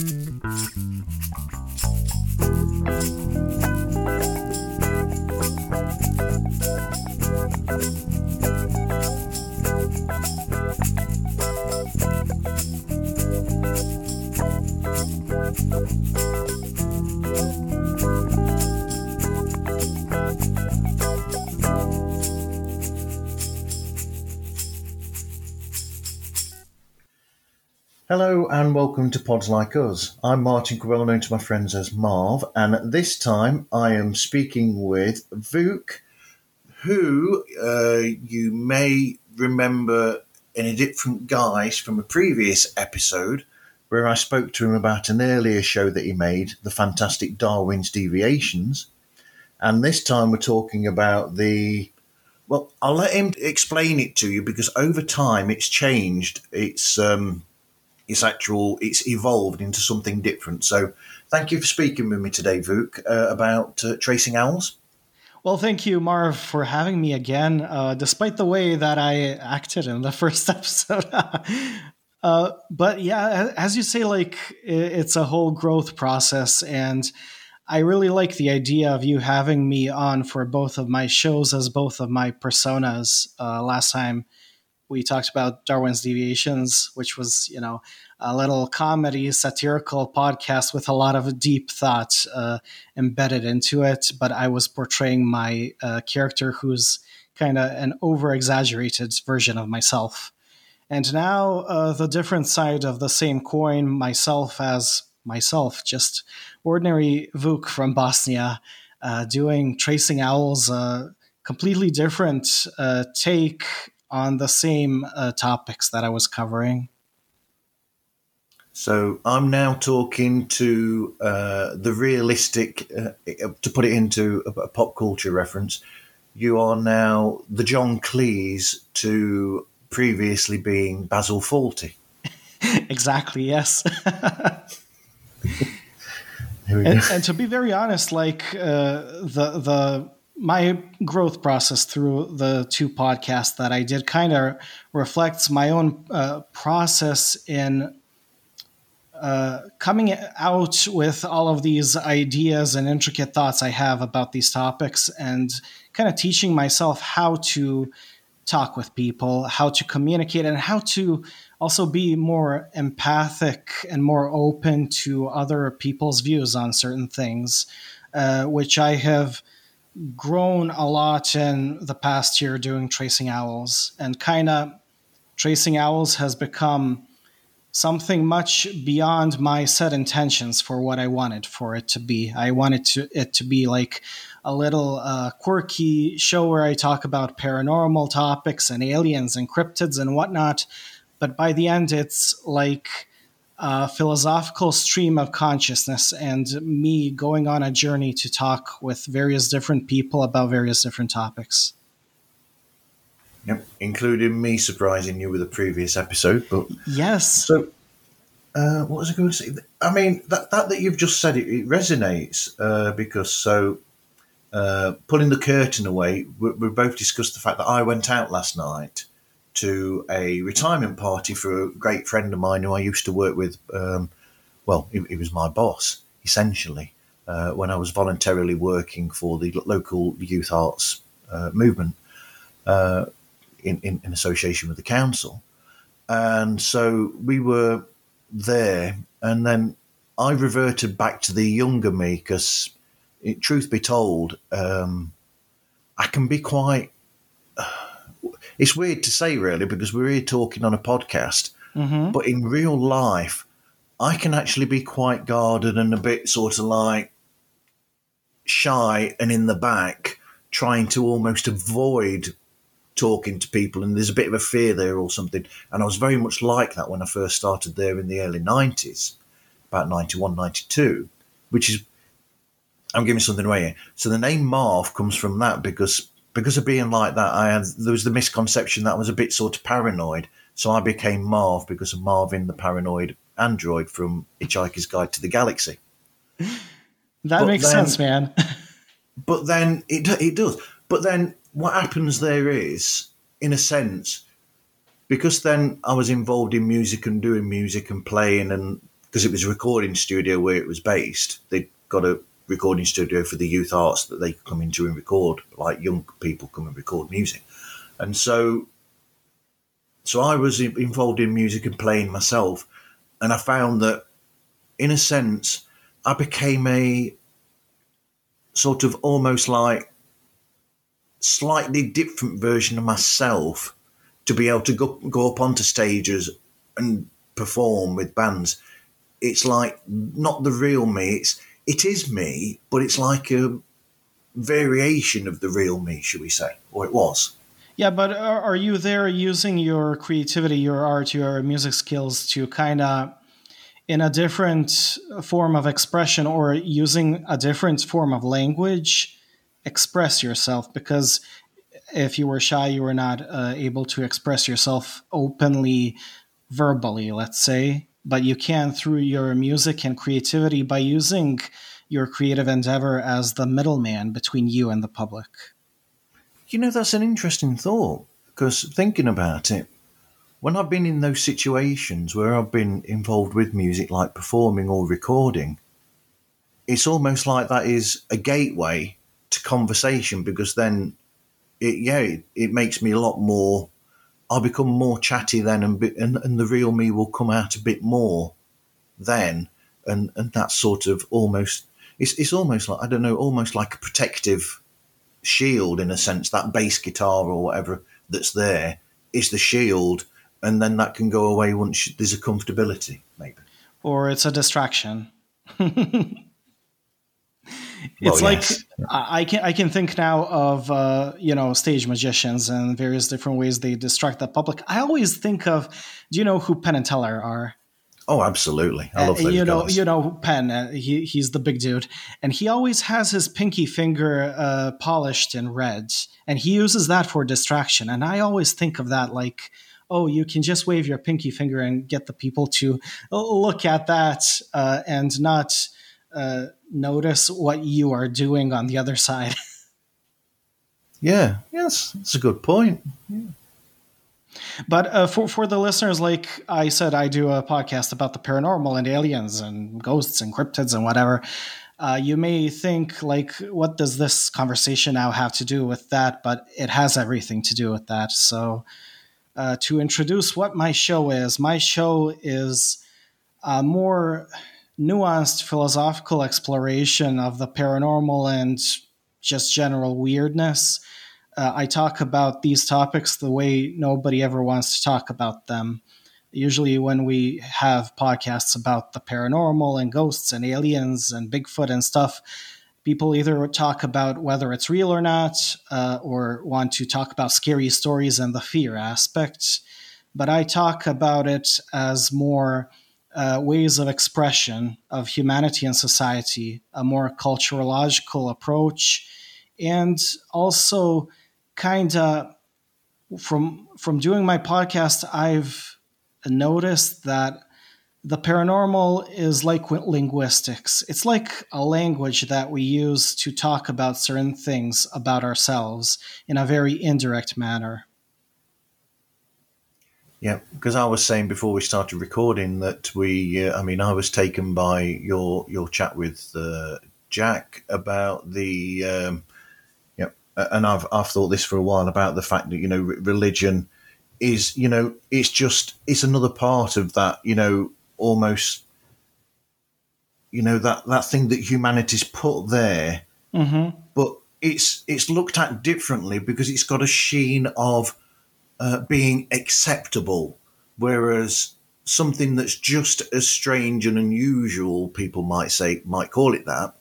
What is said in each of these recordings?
Mm-hmm. Hello and welcome to Pods Like Us. I'm Martin, well known to my friends as Marv, and this time I am speaking with Vuk, who uh, you may remember in a different guise from a previous episode where I spoke to him about an earlier show that he made, The Fantastic Darwin's Deviations. And this time we're talking about the. Well, I'll let him explain it to you because over time it's changed. It's. Um, it's actual it's evolved into something different. So thank you for speaking with me today, Vuk, uh, about uh, tracing owls. Well, thank you, Marv, for having me again. Uh, despite the way that I acted in the first episode, uh, but yeah, as you say, like it's a whole growth process, and I really like the idea of you having me on for both of my shows as both of my personas. Uh, last time we talked about Darwin's Deviations, which was, you know, a little comedy, satirical podcast with a lot of deep thought uh, embedded into it. But I was portraying my uh, character who's kind of an over exaggerated version of myself. And now, uh, the different side of the same coin, myself as myself, just ordinary Vuk from Bosnia, uh, doing Tracing Owls, a completely different uh, take on the same uh, topics that I was covering. So I'm now talking to uh, the realistic, uh, to put it into a, a, pop culture reference. You are now the John Cleese to previously being Basil Fawlty. exactly. Yes. and, and, to be very honest, like uh, the the my growth process through the two podcasts that I did kind of reflects my own uh, process in uh, coming out with all of these ideas and intricate thoughts I have about these topics and kind of teaching myself how to talk with people, how to communicate, and how to also be more empathic and more open to other people's views on certain things, uh, which I have grown a lot in the past year doing tracing owls and kind of tracing owls has become something much beyond my set intentions for what I wanted for it to be. I wanted to, it to be like a little uh, quirky show where I talk about paranormal topics and aliens and cryptids and whatnot. But by the end, it's like a philosophical stream of consciousness and me going on a journey to talk with various different people about various different topics. Yep, including me surprising you with a previous episode. But yes, so uh, what was I going to say? I mean that that that you've just said it, it resonates uh, because so uh, pulling the curtain away, we, we both discussed the fact that I went out last night to a retirement party for a great friend of mine who I used to work with. Um, well, he, he, was my boss essentially uh, when I was voluntarily working for the local youth arts uh, movement uh, in, in, in association with the council. And so we were there, and then I reverted back to the younger me because, truth be told, um, I can be quite it's weird to say really because we're here talking on a podcast, mm-hmm. but in real life, I can actually be quite guarded and a bit sort of like shy and in the back, trying to almost avoid talking to people. And there's a bit of a fear there or something. And I was very much like that when I first started there in the early 90s, about 91, 92, which is, I'm giving something away here. So the name Marv comes from that because because of being like that, I had there was the misconception that I was a bit sort of paranoid. So I became Marv because of Marvin the paranoid android from Hitchhiker's Guide to the Galaxy. That but makes then, sense, man. but then it it does. But then what happens there is, in a sense, because then I was involved in music and doing music and playing and because it was a recording studio where it was based. They got a recording studio for the youth arts that they come into and record, like young people come and record music. And so, so I was involved in music and playing myself, and I found that, in a sense, I became a sort of almost like slightly different version of myself to be able to go, go up onto stages and perform with bands. It's like not the real me. It's it is me, but it's like a variation of the real me, should we say, or it was. Yeah, but are you there using your creativity, your art, your music skills to kind of in a different form of expression or using a different form of language express yourself because if you were shy you were not uh, able to express yourself openly verbally let's say but you can through your music and creativity by using your creative endeavor as the middleman between you and the public you know that's an interesting thought because thinking about it when I've been in those situations where I've been involved with music, like performing or recording, it's almost like that is a gateway to conversation because then, it, yeah, it, it makes me a lot more. I'll become more chatty then, and, and and the real me will come out a bit more then, and and that sort of almost it's it's almost like I don't know, almost like a protective shield in a sense. That bass guitar or whatever that's there is the shield and then that can go away once there's a comfortability, maybe. Or it's a distraction. it's well, like yes. I can I can think now of uh, you know stage magicians and various different ways they distract the public. I always think of do you know who Penn and Teller are? Oh, absolutely! I love uh, those you know guys. you know Penn. Uh, he he's the big dude, and he always has his pinky finger uh, polished in red, and he uses that for distraction. And I always think of that like oh, you can just wave your pinky finger and get the people to look at that uh, and not uh, notice what you are doing on the other side. yeah, yes, that's a good point. Yeah. But uh, for for the listeners, like I said, I do a podcast about the paranormal and aliens and ghosts and cryptids and whatever. Uh, you may think like, what does this conversation now have to do with that? But it has everything to do with that. So uh, to introduce what my show is. My show is a more nuanced philosophical exploration of the paranormal and just general weirdness. Uh, I talk about these topics the way nobody ever wants to talk about them. Usually, when we have podcasts about the paranormal and ghosts and aliens and Bigfoot and stuff, people either talk about whether it's real or not, uh, or want to talk about scary stories and the fear aspect. But I talk about it as more uh, ways of expression of humanity and society, a more culturological approach, and also kind of from from doing my podcast, I've noticed that the paranormal is like linguistics. It's like a language that we use to talk about certain things about ourselves in a very indirect manner. Yeah, because I was saying before we started recording that we, uh, I mean, I was taken by your your chat with uh, Jack about the, um, yeah, and I've I've thought this for a while about the fact that you know religion is you know it's just it's another part of that you know almost you know that that thing that humanity's put there mm-hmm. but it's it's looked at differently because it's got a sheen of uh, being acceptable whereas something that's just as strange and unusual people might say might call it that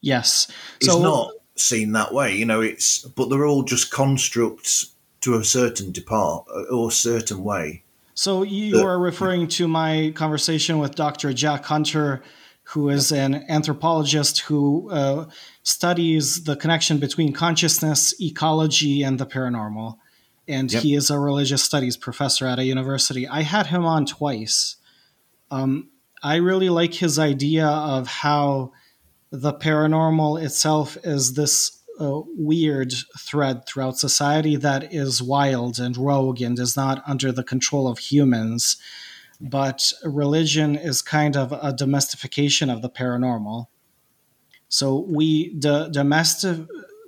yes so it's not seen that way you know it's but they're all just constructs to a certain depart or a certain way so you are referring to my conversation with Dr. Jack Hunter, who is an anthropologist who uh, studies the connection between consciousness, ecology, and the paranormal. And yep. he is a religious studies professor at a university. I had him on twice. Um, I really like his idea of how the paranormal itself is this a weird thread throughout society that is wild and rogue and is not under the control of humans. but religion is kind of a domestication of the paranormal. So we d- domestic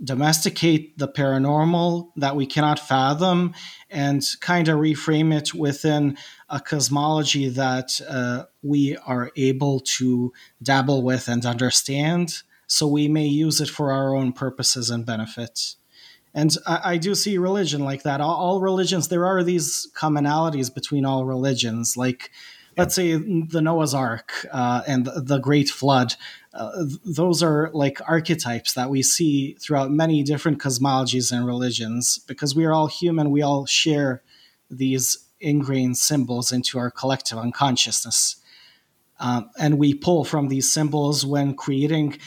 domesticate the paranormal that we cannot fathom and kind of reframe it within a cosmology that uh, we are able to dabble with and understand. So we may use it for our own purposes and benefits. And I, I do see religion like that. All, all, religions, there are these commonalities between all religions. Like. Let's say the Noah's Ark uh, and the, Great Flood. Uh, those are like archetypes that we see throughout many different cosmologies and religions because we are all human. We all share these ingrained symbols into our collective unconsciousness. Um, and we pull from these symbols when creating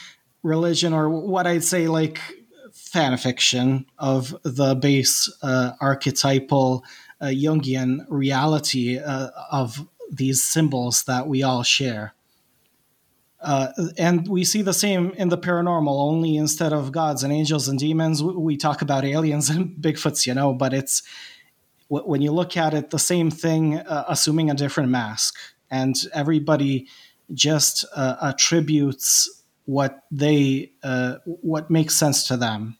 religion or what I'd say like fan fiction of the base uh, archetypal uh, Jungian reality uh, of these symbols that we all share. Uh, and we see the same in the paranormal, only instead of gods and angels and demons, we talk about aliens and Bigfoots, you know, but it's when you look at it, the same thing, uh, assuming a different mask. And everybody just uh, attributes what they uh, what makes sense to them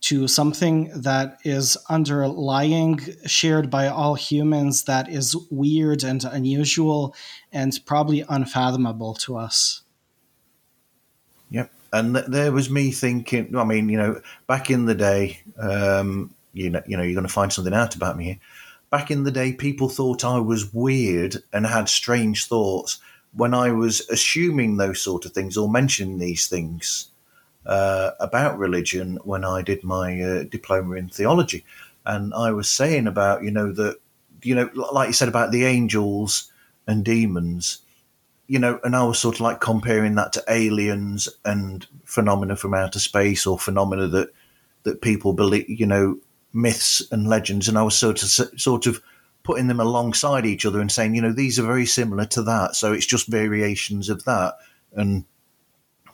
to something that is underlying shared by all humans that is weird and unusual and probably unfathomable to us. Yep. And th- there was me thinking i mean you know back in the day um, you know you know you're going to find something out about me here. Back in the day people thought i was weird and had strange thoughts when I was assuming those sort of things or mentioning these things uh, about religion when I did my uh, diploma in theology, and I was saying about you know that you know like you said about the angels and demons, you know, and I was sort of like comparing that to aliens and phenomena from outer space or phenomena that that people believe, you know, myths and legends, and I was sort of sort of putting them alongside each other and saying, you know, these are very similar to that. So it's just variations of that. And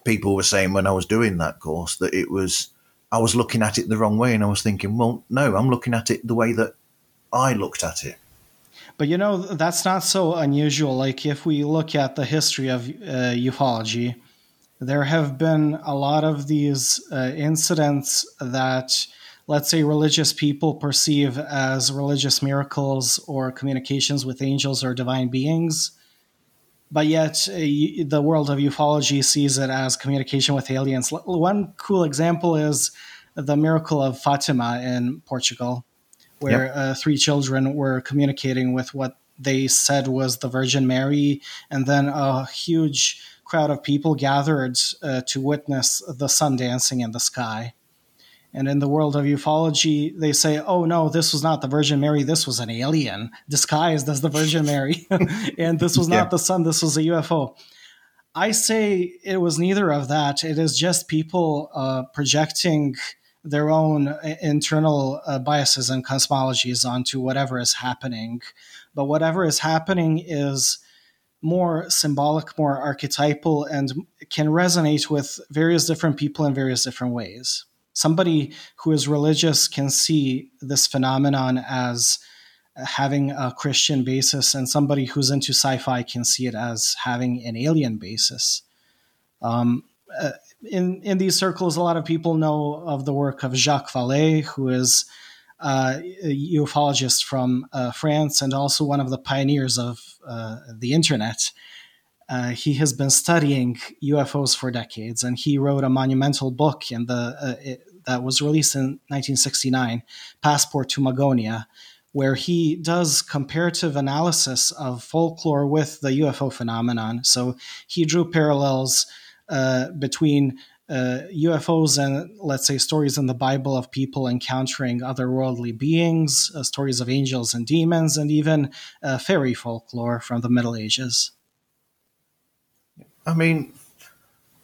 people were saying when I was doing that course that it was, I was looking at it the wrong way. And I was thinking, well, no, I'm looking at it the way that I looked at it. But you know, that's not so unusual. Like if we look at the history of uh, ufology, there have been a lot of these uh, incidents that let's say religious people perceive as religious miracles or communications with angels or divine beings but yet uh, the world of ufology sees it as communication with aliens. One cool example is the miracle of fatima in portugal where yep. uh, three children were communicating with what they said was the virgin mary. And then a huge crowd of people gathered uh, to witness the sun dancing in the sky and in the world of ufology, they say, oh no, this was not the Virgin Mary. This was an alien disguised as the Virgin Mary. and this was not yeah. the sun. This was a UFO. I say it was neither of that. It is just people uh, projecting their own uh, internal uh, biases and cosmologies onto whatever is happening. But whatever is happening is more symbolic, more archetypal, and can resonate with various different people in various different ways somebody who is religious can see this phenomenon as having a Christian basis, and somebody who's into sci-fi can see it as having an alien basis. Um, uh, in in these circles, a lot of people know of the work of Jacques Vallée, who is uh, a ufologist from uh, France and also one of the pioneers of uh, the internet. Uh, he has been studying UFOs for decades, and he wrote a monumental book in the uh, it, that was released in 1969, Passport to Magonia, where he does comparative analysis of folklore with the UFO phenomenon. So he drew parallels uh, between uh, UFOs and, let's say, stories in the Bible of people encountering otherworldly beings, uh, stories of angels and demons, and even uh, fairy folklore from the Middle Ages. I mean,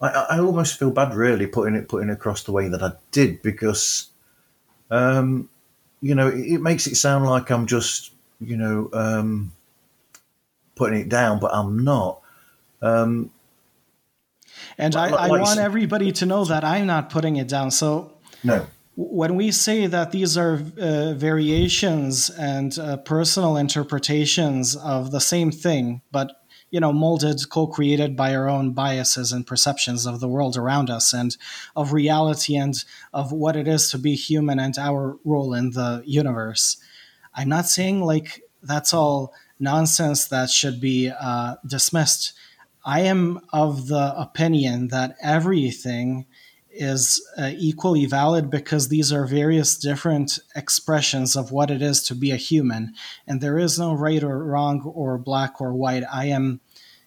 I, I almost feel bad, really, putting it putting it across the way that I did because, um, you know, it, it makes it sound like I'm just, you know, um, putting it down, but I'm not. Um, and I, I want everybody to know that I'm not putting it down. So no, when we say that these are uh, variations and uh, personal interpretations of the same thing, but you know, molded, co-created by our own biases and perceptions of the world around us and of reality and of what it is to be human and our role in the universe. I'm not saying like that's all nonsense that should be uh, dismissed. I am of the opinion that everything is uh, equally valid because these are various different expressions of what it is to be a human. And there is no right or wrong or black or white. I am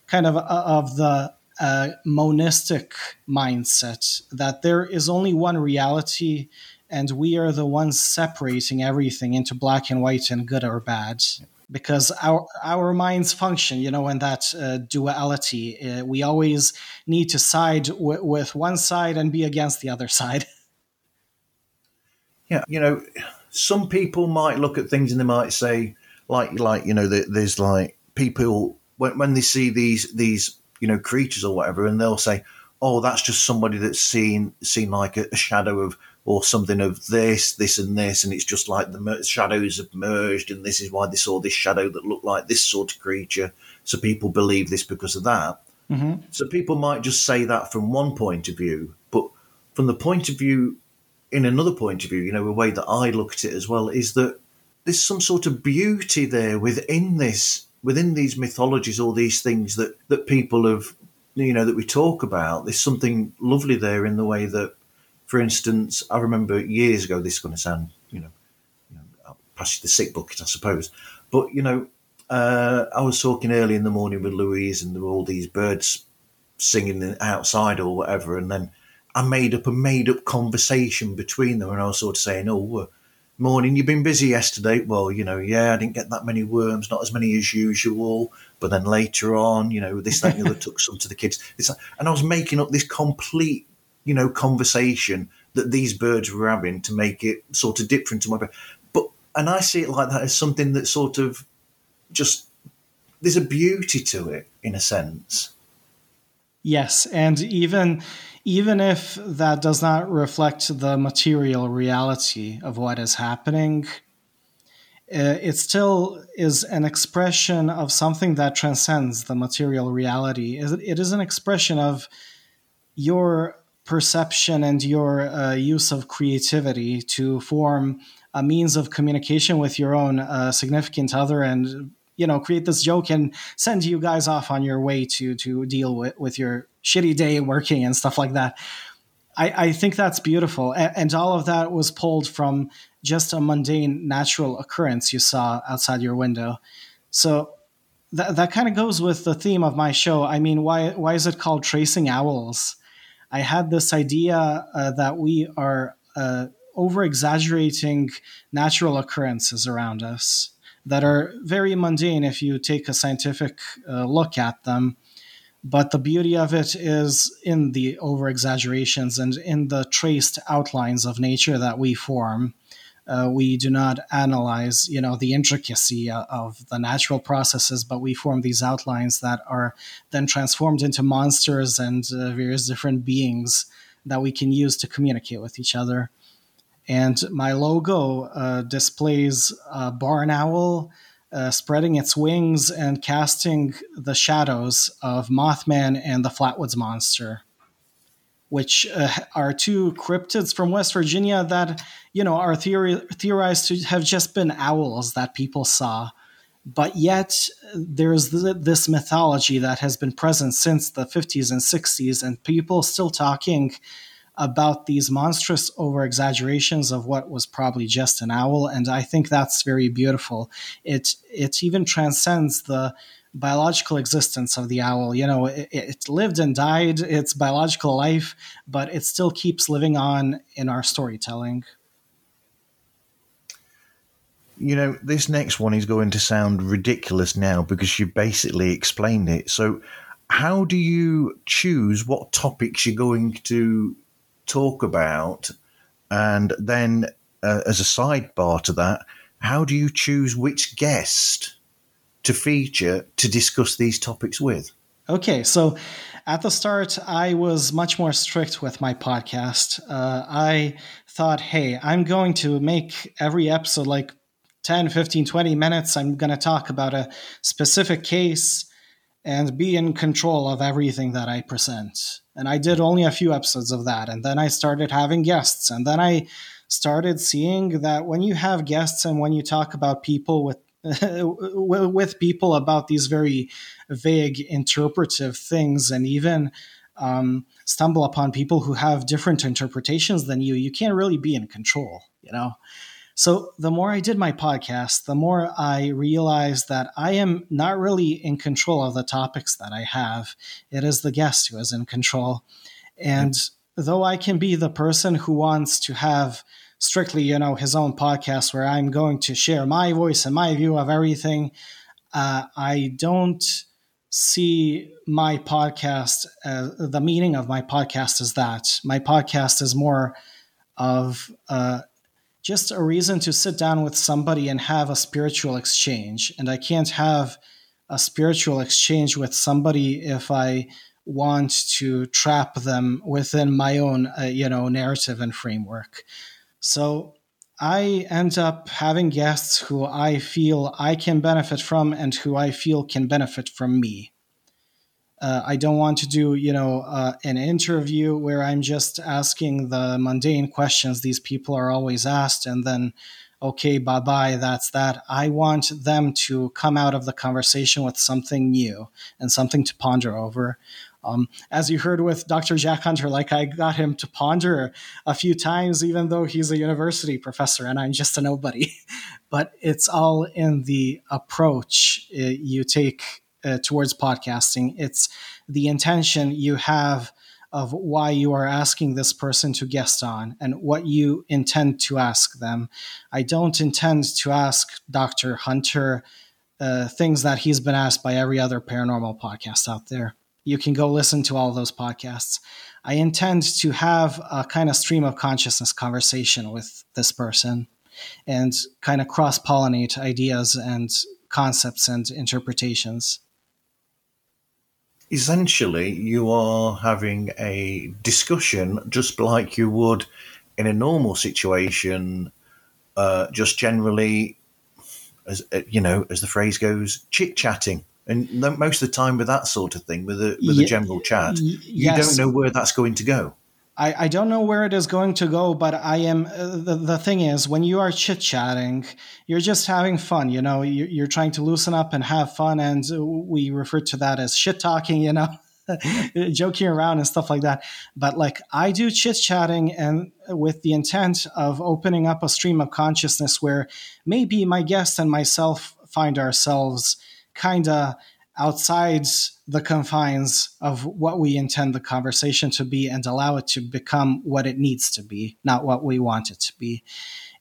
kind of uh, of the uh, monistic mindset that there is only one reality and we are the ones separating everything into black and white and good or bad because our our minds function, you know, in that uh, duality. Uh, we always need to side w- with one side and be against the other side. Yeah, you know, some people might look at things and they might say, like, like you know, there's like people when when they see these these you know creatures or whatever, and they'll say, oh, that's just somebody that's seen seen like a, a shadow of or something of this, this, and this, and it's just like the shadows have merged, and this is why they saw this shadow that looked like this sort of creature. So people believe this because of that. Mm-hmm. So people might just say that from one point of view, but from the point of view, in another point of view, you know, a way that I look at it as well is that there's some sort of beauty there within this, within these mythologies, all these things that that people have, you know, that we talk about. There's something lovely there in the way that for instance, I remember years ago, this is going to sound, you know, you know the sick bucket, I suppose. But, you know, uh, I was talking early in the morning with Louise and there were all these birds singing outside or whatever. And then I made up a made up conversation between them and I was sort of saying, oh, uh, morning, you've been busy yesterday. Well, you know, yeah, I didn't get that many worms, not as many as usual. But then later on, you know, this, that, the other took some to the kids. It's like, and I was making up this complete you know, conversation that these birds were having to make it sort of different to my bird. But and I see it like that as something that sort of just there's a beauty to it in a sense. Yes, and even even if that does not reflect the material reality of what is happening, uh, it still is an expression of something that transcends the material reality. It is an expression of your perception and your uh, use of creativity to form a means of communication with your own uh, significant other and you know create this joke and send you guys off on your way to to deal with, with your shitty day working and stuff like that. I, I think that's beautiful. And, and all of that was pulled from just a mundane natural occurrence you saw outside your window. So that, that kind of goes with the theme of my show. I mean why why is it called tracing owls I had this idea uh, that we are uh, over exaggerating natural occurrences around us that are very mundane if you take a scientific uh, look at them. But the beauty of it is in the over exaggerations and in the traced outlines of nature that we form uh, we do not analyze you know the intricacy of the natural processes but we form these outlines that are then transformed into monsters and uh, various different beings that we can use to communicate with each other. And my logo uh, displays a barn owl uh, spreading its wings and casting the shadows of mothman and the flatwoods monster which uh, are two cryptids from West Virginia that you know are theory, theorized to have just been owls that people saw. But yet, there's this mythology that has been present since the 50s and 60s, and people still talking about these monstrous over exaggerations of what was probably just an owl. And I think that's very beautiful. It it even transcends the biological existence of the owl. You know, it, it, lived and died its biological life, but it still keeps living on in our storytelling. You know, this next one is going to sound ridiculous now because you basically explained it. So, how do you choose what topics you're going to talk about? And then, uh, as a sidebar to that, how do you choose which guest to feature to discuss these topics with? Okay, so at the start, I was much more strict with my podcast. Uh, I thought, hey, I'm going to make every episode like 10, 15, 20 minutes. I'm going to talk about a specific case and be in control of everything that I present. And I did only a few episodes of that. And then I started having guests. And then I started seeing that when you have guests and when you talk about people with with people about these very vague interpretive things and even um, stumble upon people who have different interpretations than you, you can't really be in control, you know? So the more I did my podcast, the more I realized that I am not really in control of the topics that I have. It is the guest who is in control. And though I can be the person who wants to have strictly, you know, his own podcast where I'm going to share my voice and my view of everything, uh, I don't see my podcast, uh, the meaning of my podcast is that. My podcast is more of uh, just a reason to sit down with somebody and have a spiritual exchange. And I can't have a spiritual exchange with somebody if I want to trap them within my own, uh, you know, narrative and framework. So I end up having guests who I feel I can benefit from and who I feel can benefit from me. Uh, I don't want to do, you know, uh, an interview where I'm just asking the mundane questions these people are always asked, and then, okay, bye bye, that's that. I want them to come out of the conversation with something new and something to ponder over. Um, as you heard with Dr. Jack Hunter, like I got him to ponder a few times, even though he's a university professor and I'm just a nobody. but it's all in the approach uh, you take uh, towards podcasting. It's the intention you have of why you are asking this person to guest on and what you intend to ask them. I don't intend to ask Dr. Hunter uh, things that he's been asked by every other paranormal podcast out there. You can go listen to all those podcasts. I intend to have a kind of stream of consciousness conversation with this person and kind of cross pollinate ideas and concepts and interpretations essentially you are having a discussion just like you would in a normal situation uh, just generally as uh, you know as the phrase goes chit chatting and most of the time with that sort of thing with a with a general chat you yes. don't know where that's going to go I, I don't know where it is going to go, but I am. Uh, the, the thing is, when you are chit chatting, you're just having fun. You know, you, you're trying to loosen up and have fun, and we refer to that as shit talking. You know, joking around and stuff like that. But like I do chit chatting and with the intent of opening up a stream of consciousness where maybe my guest and myself find ourselves kind of outside the confines of what we intend the conversation to be and allow it to become what it needs to be, not what we want it to be.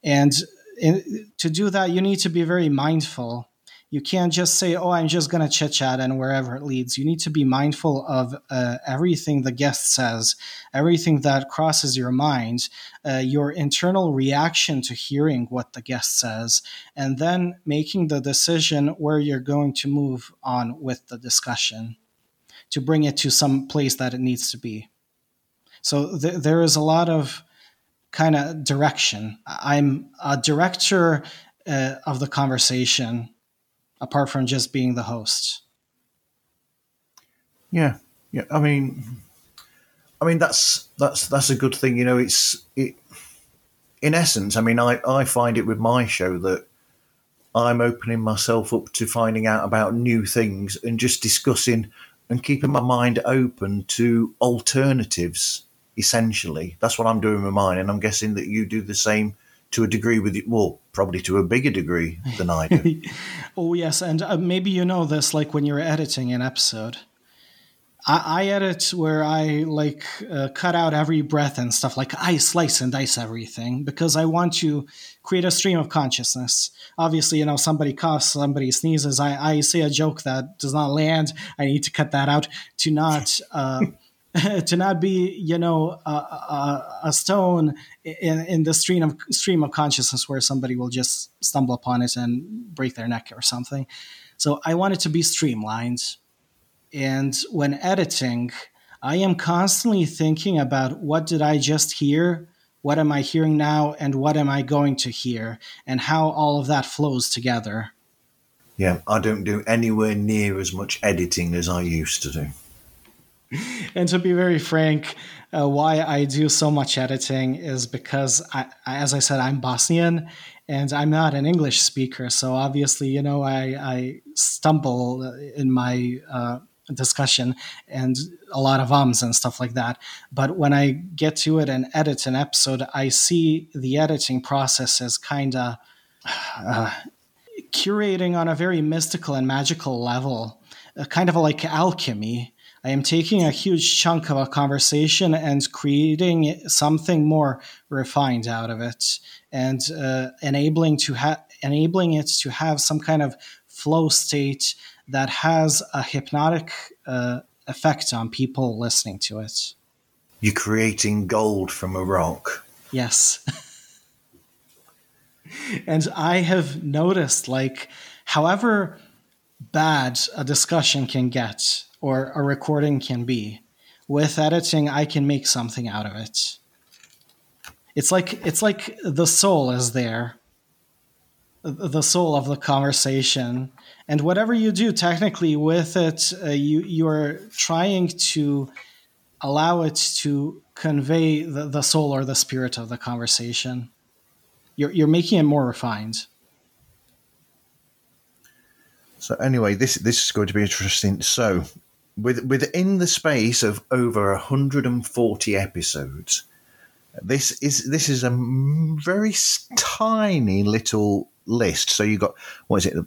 And in, to do that, you need to be very mindful you can't just say, "Oh, I'm just going to chit chat," and wherever it leads. You need to be mindful of uh, everything the guest says, everything that crosses your mind, uh, your internal reaction to hearing what the guest says, and then making the decision where you're going to move on with the discussion to bring it to some place that it needs to be. So th- there is a lot of kind of direction. I'm a director uh, of the conversation apart from just being the host. Yeah, yeah. I mean, I mean that's that's that's a good thing. You know, it's it. In essence, I mean, I I find it with my show that I'm opening myself up to finding out about new things and just discussing and keeping my mind open to alternatives. Essentially, that's what I'm doing with mine, and I'm guessing that you do the same to a degree with you. Well, probably to a bigger degree than I do. oh yes, and uh, maybe you know this. Like when you're editing an episode, I, I edit where I like uh, cut out every breath and stuff. Like I slice and dice everything because I want to create a stream of consciousness. Obviously, you know, somebody coughs, somebody sneezes. I, I say a joke that does not land. I need to cut that out to not. Uh, to not be, you know, a, a, a stone in, in the stream of stream of consciousness where somebody will just stumble upon it and break their neck or something. So I want it to be streamlined. And when editing, I am constantly thinking about what did I just hear? What am I hearing now? And what am I going to hear? And how all of that flows together. Yeah, I don't do anywhere near as much editing as I used to do. and to be very frank, uh, why I do so much editing is because, I, as I said, I'm Bosnian and I'm not an English speaker. So obviously, you know, I, I stumble in my uh, discussion and a lot of ums and stuff like that. But when I get to it and edit an episode, I see the editing process as kind of uh, curating on a very mystical and magical level, uh, kind of like alchemy. I am taking a huge chunk of a conversation and creating something more refined out of it, and uh, enabling to have enabling it to have some kind of flow state that has a hypnotic uh, effect on people listening to it. You're creating gold from a rock. Yes. and I have noticed, like, however bad a discussion can get or a recording can be, with editing, I can make something out of it. It's like it's like the soul is there, the soul of the conversation, and whatever you do, technically with it, uh, you you are trying to allow it to convey the, the soul or the spirit of the conversation you're, you're making it more refined. So anyway, this this is going to be interesting. So, with within the space of over 140 episodes, this is this is a very tiny little list. So you got what is it?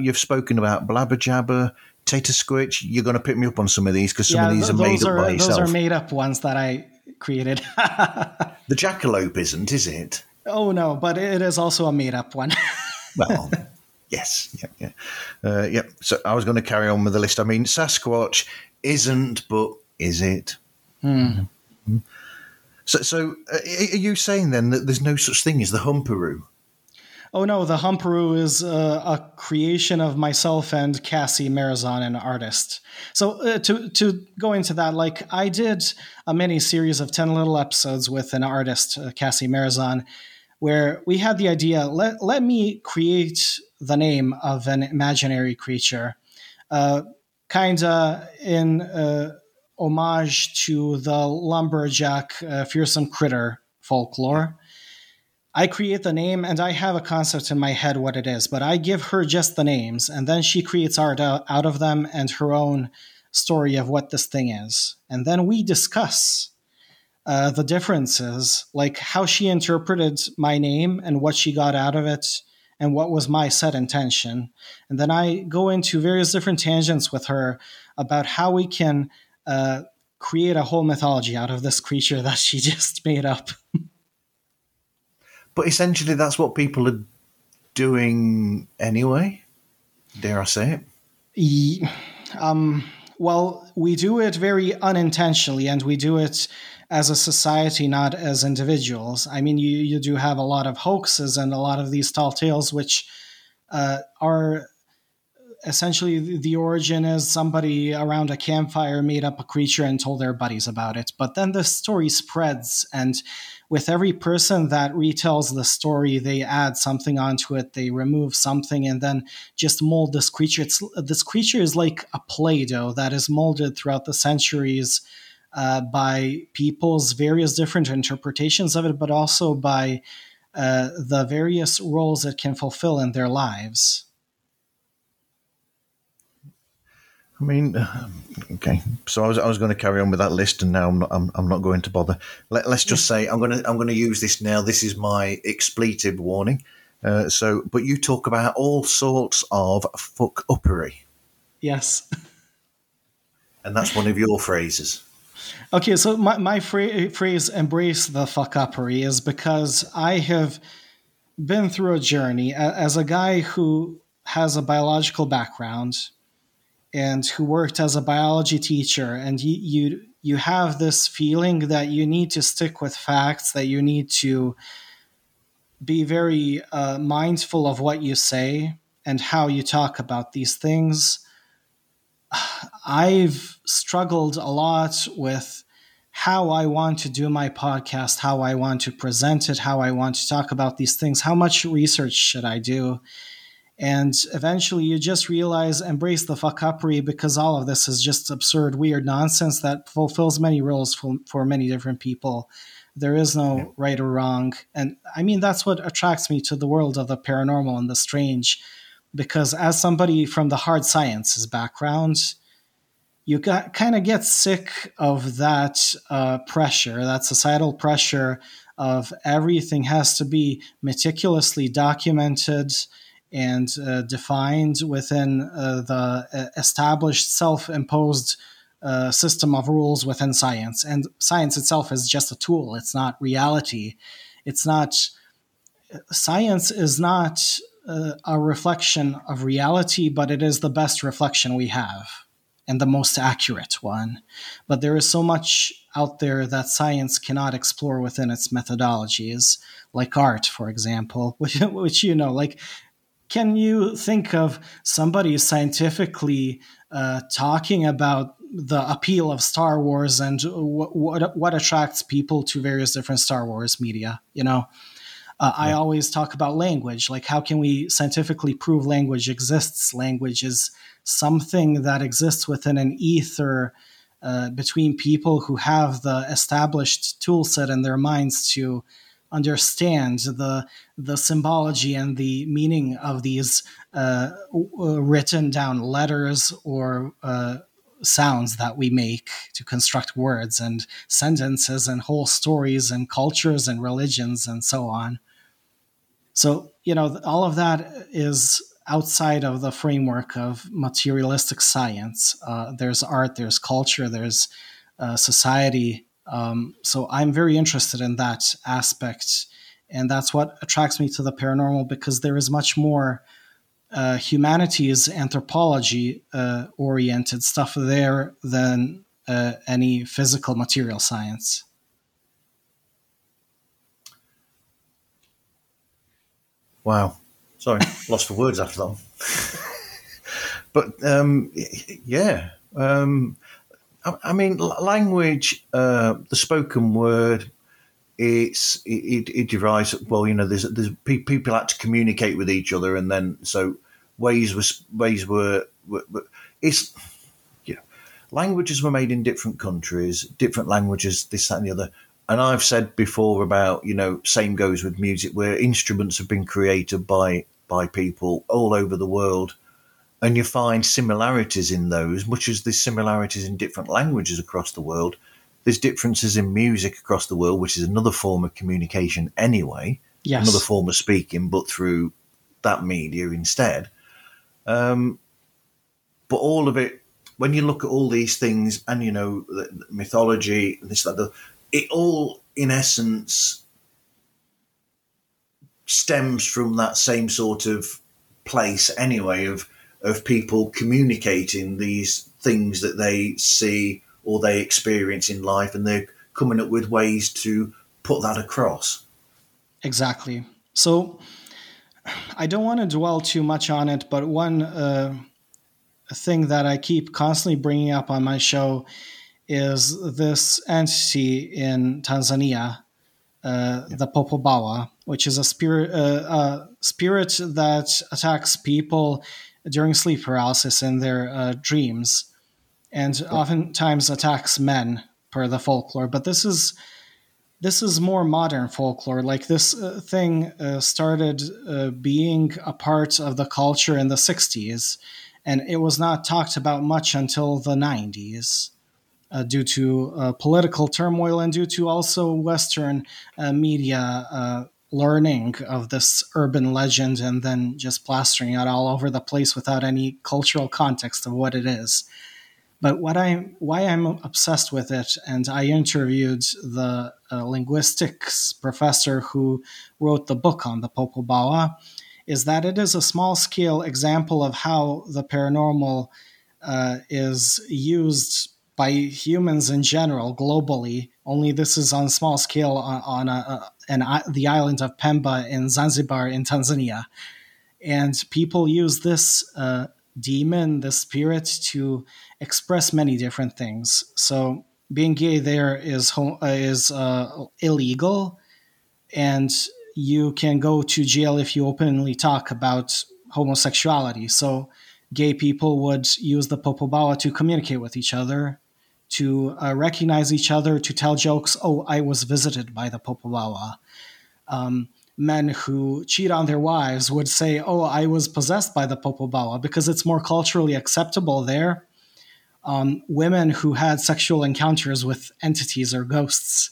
You've spoken about Blabber Jabber, Tater Squitch. You're going to pick me up on some of these because some yeah, of these are made are, up by yourself. Those are made up ones that I created. the jackalope isn't, is it? Oh no, but it is also a made up one. well, yes, yeah, yeah, uh, yeah. So I was going to carry on with the list. I mean, Sasquatch isn't, but is it? Mm-hmm. So, so uh, are you saying then that there's no such thing as the Humperoo? Oh no, the Humperoo is uh, a creation of myself and Cassie Marazon, an artist. So uh, to to go into that, like I did a mini series of ten little episodes with an artist, uh, Cassie Marazon, where we had the idea let, let me create the name of an imaginary creature, uh, kind of in uh, homage to the lumberjack uh, fearsome critter folklore. I create the name and I have a concept in my head what it is, but I give her just the names and then she creates art out of them and her own story of what this thing is. And then we discuss uh, the differences, like how she interpreted my name and what she got out of it, and what was my set intention. And then I go into various different tangents with her about how we can uh, create a whole mythology out of this creature that she just made up. but essentially, that's what people are doing anyway. Dare I say it? Yeah, um, well, we do it very unintentionally, and we do it as a society, not as individuals. I mean, you, you do have a lot of hoaxes and a lot of these tall tales, which uh, are essentially the origin is somebody around a campfire made up a creature and told their buddies about it. But then the story spreads, and with every person that retells the story, they add something onto it, they remove something, and then just mold this creature. It's, this creature is like a Play Doh that is molded throughout the centuries uh, by people's various different interpretations of it, but also by uh, the various roles it can fulfill in their lives. I mean, okay. So I was, I was going to carry on with that list, and now I'm not. I'm, I'm not going to bother. Let, us just say I'm going to I'm going to use this now. This is my expletive warning. Uh, so, but you talk about all sorts of fuck uppery. Yes. and that's one of your phrases. Okay, so my, my fra- phrase embrace the fuck uppery is because I have been through a journey as a guy who has a biological background and who worked as a biology teacher and you, you you have this feeling that you need to stick with facts that you need to be very uh, mindful of what you say and how you talk about these things I've struggled a lot with how I want to do my podcast, how I want to present it, how I want to talk about these things, how much research should I do? And eventually you just realize embrace the fuckupery because all of this is just absurd, weird nonsense that fulfills many roles for, for many different people. There is no right or wrong. And I mean, that's what attracts me to the world of the paranormal and the strange. Because as somebody from the hard sciences background, you kind of get sick of that uh, pressure, that societal pressure of everything has to be meticulously documented and uh, defined within uh, the uh, established self-imposed uh, system of rules within science. And science itself is just a tool; it's not reality. It's not. Science is not uh, a reflection of reality, but it is the best reflection we have and the most accurate one. But there is so much out there that science cannot explore within its methodologies, like art, for example, which, which you know, like, can you think of somebody scientifically uh, talking about the appeal of Star Wars and what, what, what attracts people to various different Star Wars media? You know, uh, I always talk about language. Like, how can we scientifically prove language exists? Language is something that exists within an ether uh, between people who have the established tool set in their minds to understand the the symbology and the meaning of these uh, written down letters or uh, sounds that we make to construct words and sentences and whole stories and cultures and religions and so on. So, you know, all of that is outside of the framework of materialistic science. Uh, there's art, there's culture, there's uh, society. Um, so I'm very interested in that aspect. And that's what attracts me to the paranormal because there is much more uh, humanities, anthropology uh, oriented stuff there than uh, any physical material science. Wow. Sorry, lost for words after that. but um, yeah, um, I, I, mean, language, uh, the spoken word, it's it, it, derives. Well, you know, there's there's people had to communicate with each other, and then so ways was ways were, were, were it's yeah, languages were made in different countries, different languages, this that and the other. And I've said before about you know same goes with music where instruments have been created by by people all over the world. And you find similarities in those much as there's similarities in different languages across the world there's differences in music across the world which is another form of communication anyway. Yes. another form of speaking but through that media instead um, but all of it when you look at all these things and you know the, the mythology this that the it all, in essence, stems from that same sort of place anyway of of people communicating these things that they see or they experience in life and they're coming up with ways to put that across. Exactly. So i don't want to dwell too much on it but one uh, thing that i keep constantly bringing up on my show is this entity in Tanzania, uh, the Popobawa, which is a spirit, uh, a spirit that attacks people during sleep paralysis in their uh, dreams, and oftentimes attacks men per the folklore. But this is this is more modern folklore. Like this uh, thing uh, started uh, being a part of the culture in the '60s, and it was not talked about much until the '90s uh, due to uh, political turmoil and due to also Western uh, media learning of this urban legend and then just plastering it all over the place without any cultural context of what it is. But what I why I'm obsessed with it, and I interviewed the uh, linguistics professor who wrote the book on the Popobawa, is that it is a small scale example of how the paranormal uh, is used by humans in general globally. Only this is on small scale on, on a, an, the island of Pemba in Zanzibar in Tanzania, and people use this uh, demon, the spirit, to express many different things. So being gay there is uh, is uh, illegal, and you can go to jail if you openly talk about homosexuality. So gay people would use the popobawa to communicate with each other, to uh, recognize each other, to tell jokes. Oh, I was visited by the popobawa. Um, men who cheat on their wives would say, "Oh, I was possessed by the popobawa," because it's more culturally acceptable there. Um, women who had sexual encounters with entities or ghosts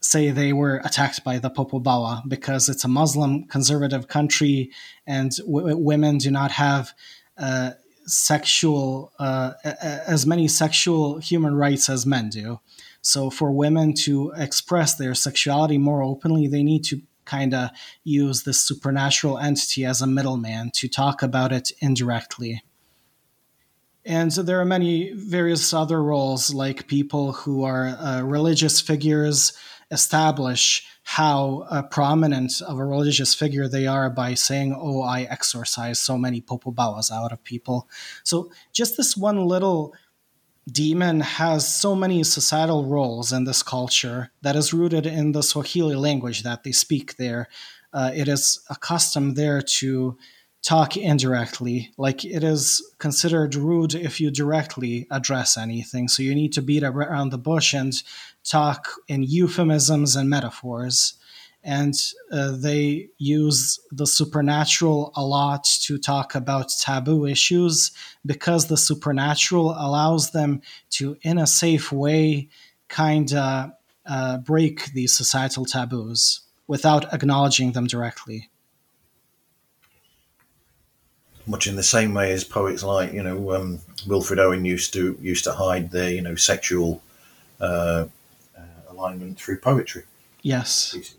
say they were attacked by the popobawa because it's a Muslim conservative country and w- women do not have uh, sexual uh, as many sexual human rights as men do. So for women to express their sexuality more openly, they need to kind of use this supernatural entity as a middleman to talk about it indirectly. And so there are many various other roles, like people who are uh, religious figures establish how uh, prominent of a religious figure they are by saying, Oh, I exorcise so many popobawas out of people. So just this one little demon has so many societal roles in this culture that is rooted in the Swahili language that they speak there. Uh, it is a custom there to talk indirectly. Like it is considered rude if you directly address anything. So you need to beat around the bush and talk in euphemisms and metaphors and uh, they use the supernatural a lot to talk about taboo issues because the supernatural allows them to, in a safe way, kind of uh, break these societal taboos without acknowledging them directly. Much in the same way as poets like you know um, Wilfred Owen used to used to hide their you know sexual uh, uh alignment through poetry. Yes.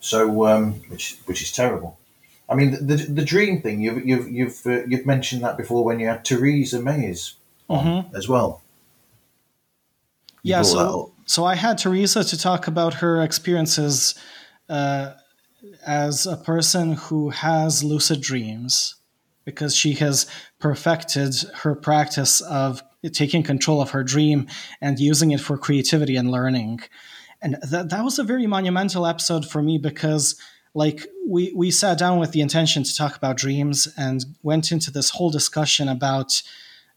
So, um, which which is terrible. I mean, the the, the dream thing you've you've you've uh, you've mentioned that before when you had Theresa Mays mm-hmm. as well. You yeah, so so I had Theresa to talk about her experiences uh, as a person who has lucid dreams because she has perfected her practice of taking control of her dream and using it for creativity and learning and that that was a very monumental episode for me because like we we sat down with the intention to talk about dreams and went into this whole discussion about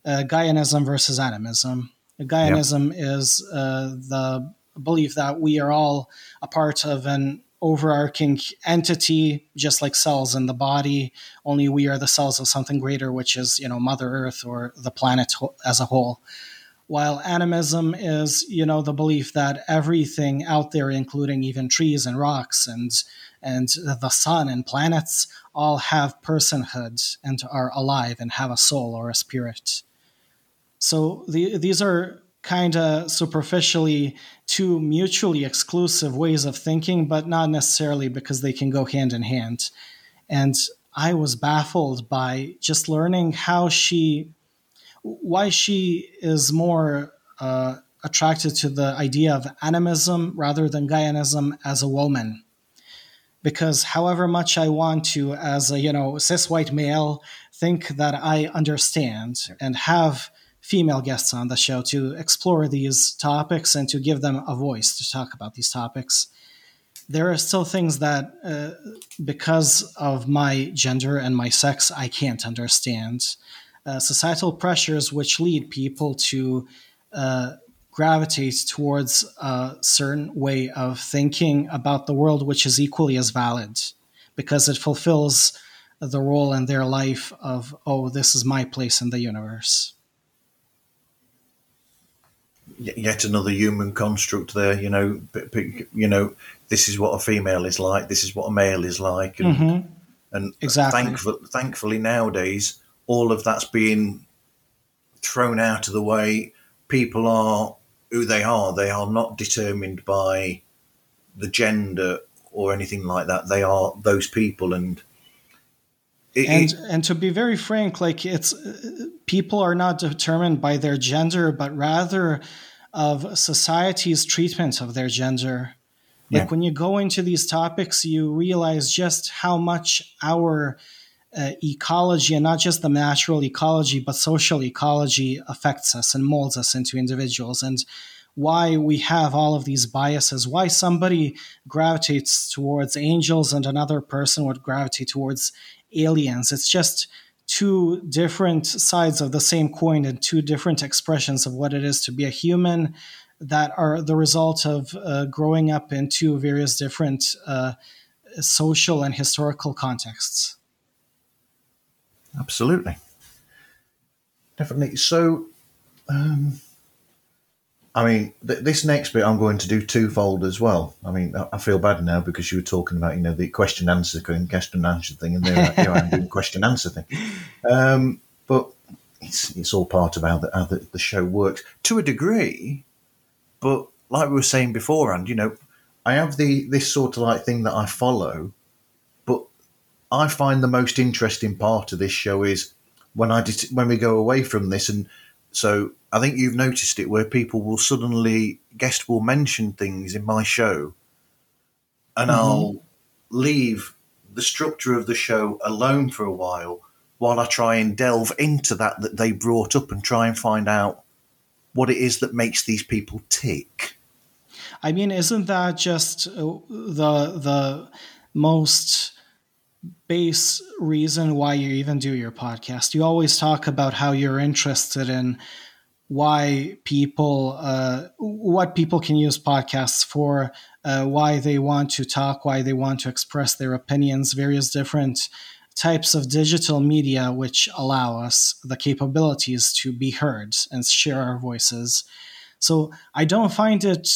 uh, Gaianism versus animism. Gaianism yep. is uh, the belief that we are all a part of an overarching entity, just like cells in the body. Only we are the cells of something greater, which is you know Mother Earth or the planet as a whole while animism is you know the belief that everything out there including even trees and rocks and and the sun and planets all have personhood and are alive and have a soul or a spirit so the, these are kind of superficially two mutually exclusive ways of thinking but not necessarily because they can go hand in hand and i was baffled by just learning how she why she is more uh, attracted to the idea of animism rather than Gaianism as a woman. Because however much I want to, as a you know cis white male, think that I understand and have female guests on the show to explore these topics and to give them a voice to talk about these topics. There are still things that, uh, because of my gender and my sex, I can't understand uh, societal pressures which lead people to uh, gravitate towards a certain way of thinking about the world, which is equally as valid because it fulfills the role in their life of, oh, this is my place in the universe. Yet another human construct there, you know. You know, this is what a female is like. This is what a male is like, and mm-hmm. and exactly. thankful, thankfully nowadays, all of that's being thrown out of the way. People are who they are. They are not determined by the gender or anything like that. They are those people, and it, and and to be very frank, like it's people are not determined by their gender, but rather of society's treatment of their gender. Like when you go into these topics, you realize just how much our uh, ecology and not just the natural ecology, but social ecology affects us and molds us into individuals. And why we have all of these biases, why somebody gravitates towards angels and another person would gravitate towards aliens. It's just two different sides of the same coin and two different expressions of what it is to be a human that are the result of uh, growing up in two various different uh, social and historical contexts. Absolutely. Definitely. So, um, I mean, th- this next bit I'm going to do twofold as well. I mean, I, I feel bad now because you were talking about, you know, the question answer and question answer thing, and there, here I am doing question answer thing. Um, but it's, it's all part of how the, how the, the show works to a degree. But like we were saying beforehand, you know, I have the this sort of like thing that I follow, but I find the most interesting part of this show is when I did, when we go away from this and so I think you've noticed it where people will suddenly guest will mention things in my show, and mm-hmm. I'll leave the structure of the show alone for a while while I try and delve into that that they brought up and try and find out what it is that makes these people tick. I mean, isn't that just uh, the the most base reason why you even do your podcast? You always talk about how you're interested in why people uh, what people can use podcasts for uh, why they want to talk why they want to express their opinions various different types of digital media which allow us the capabilities to be heard and share our voices. So i don't find it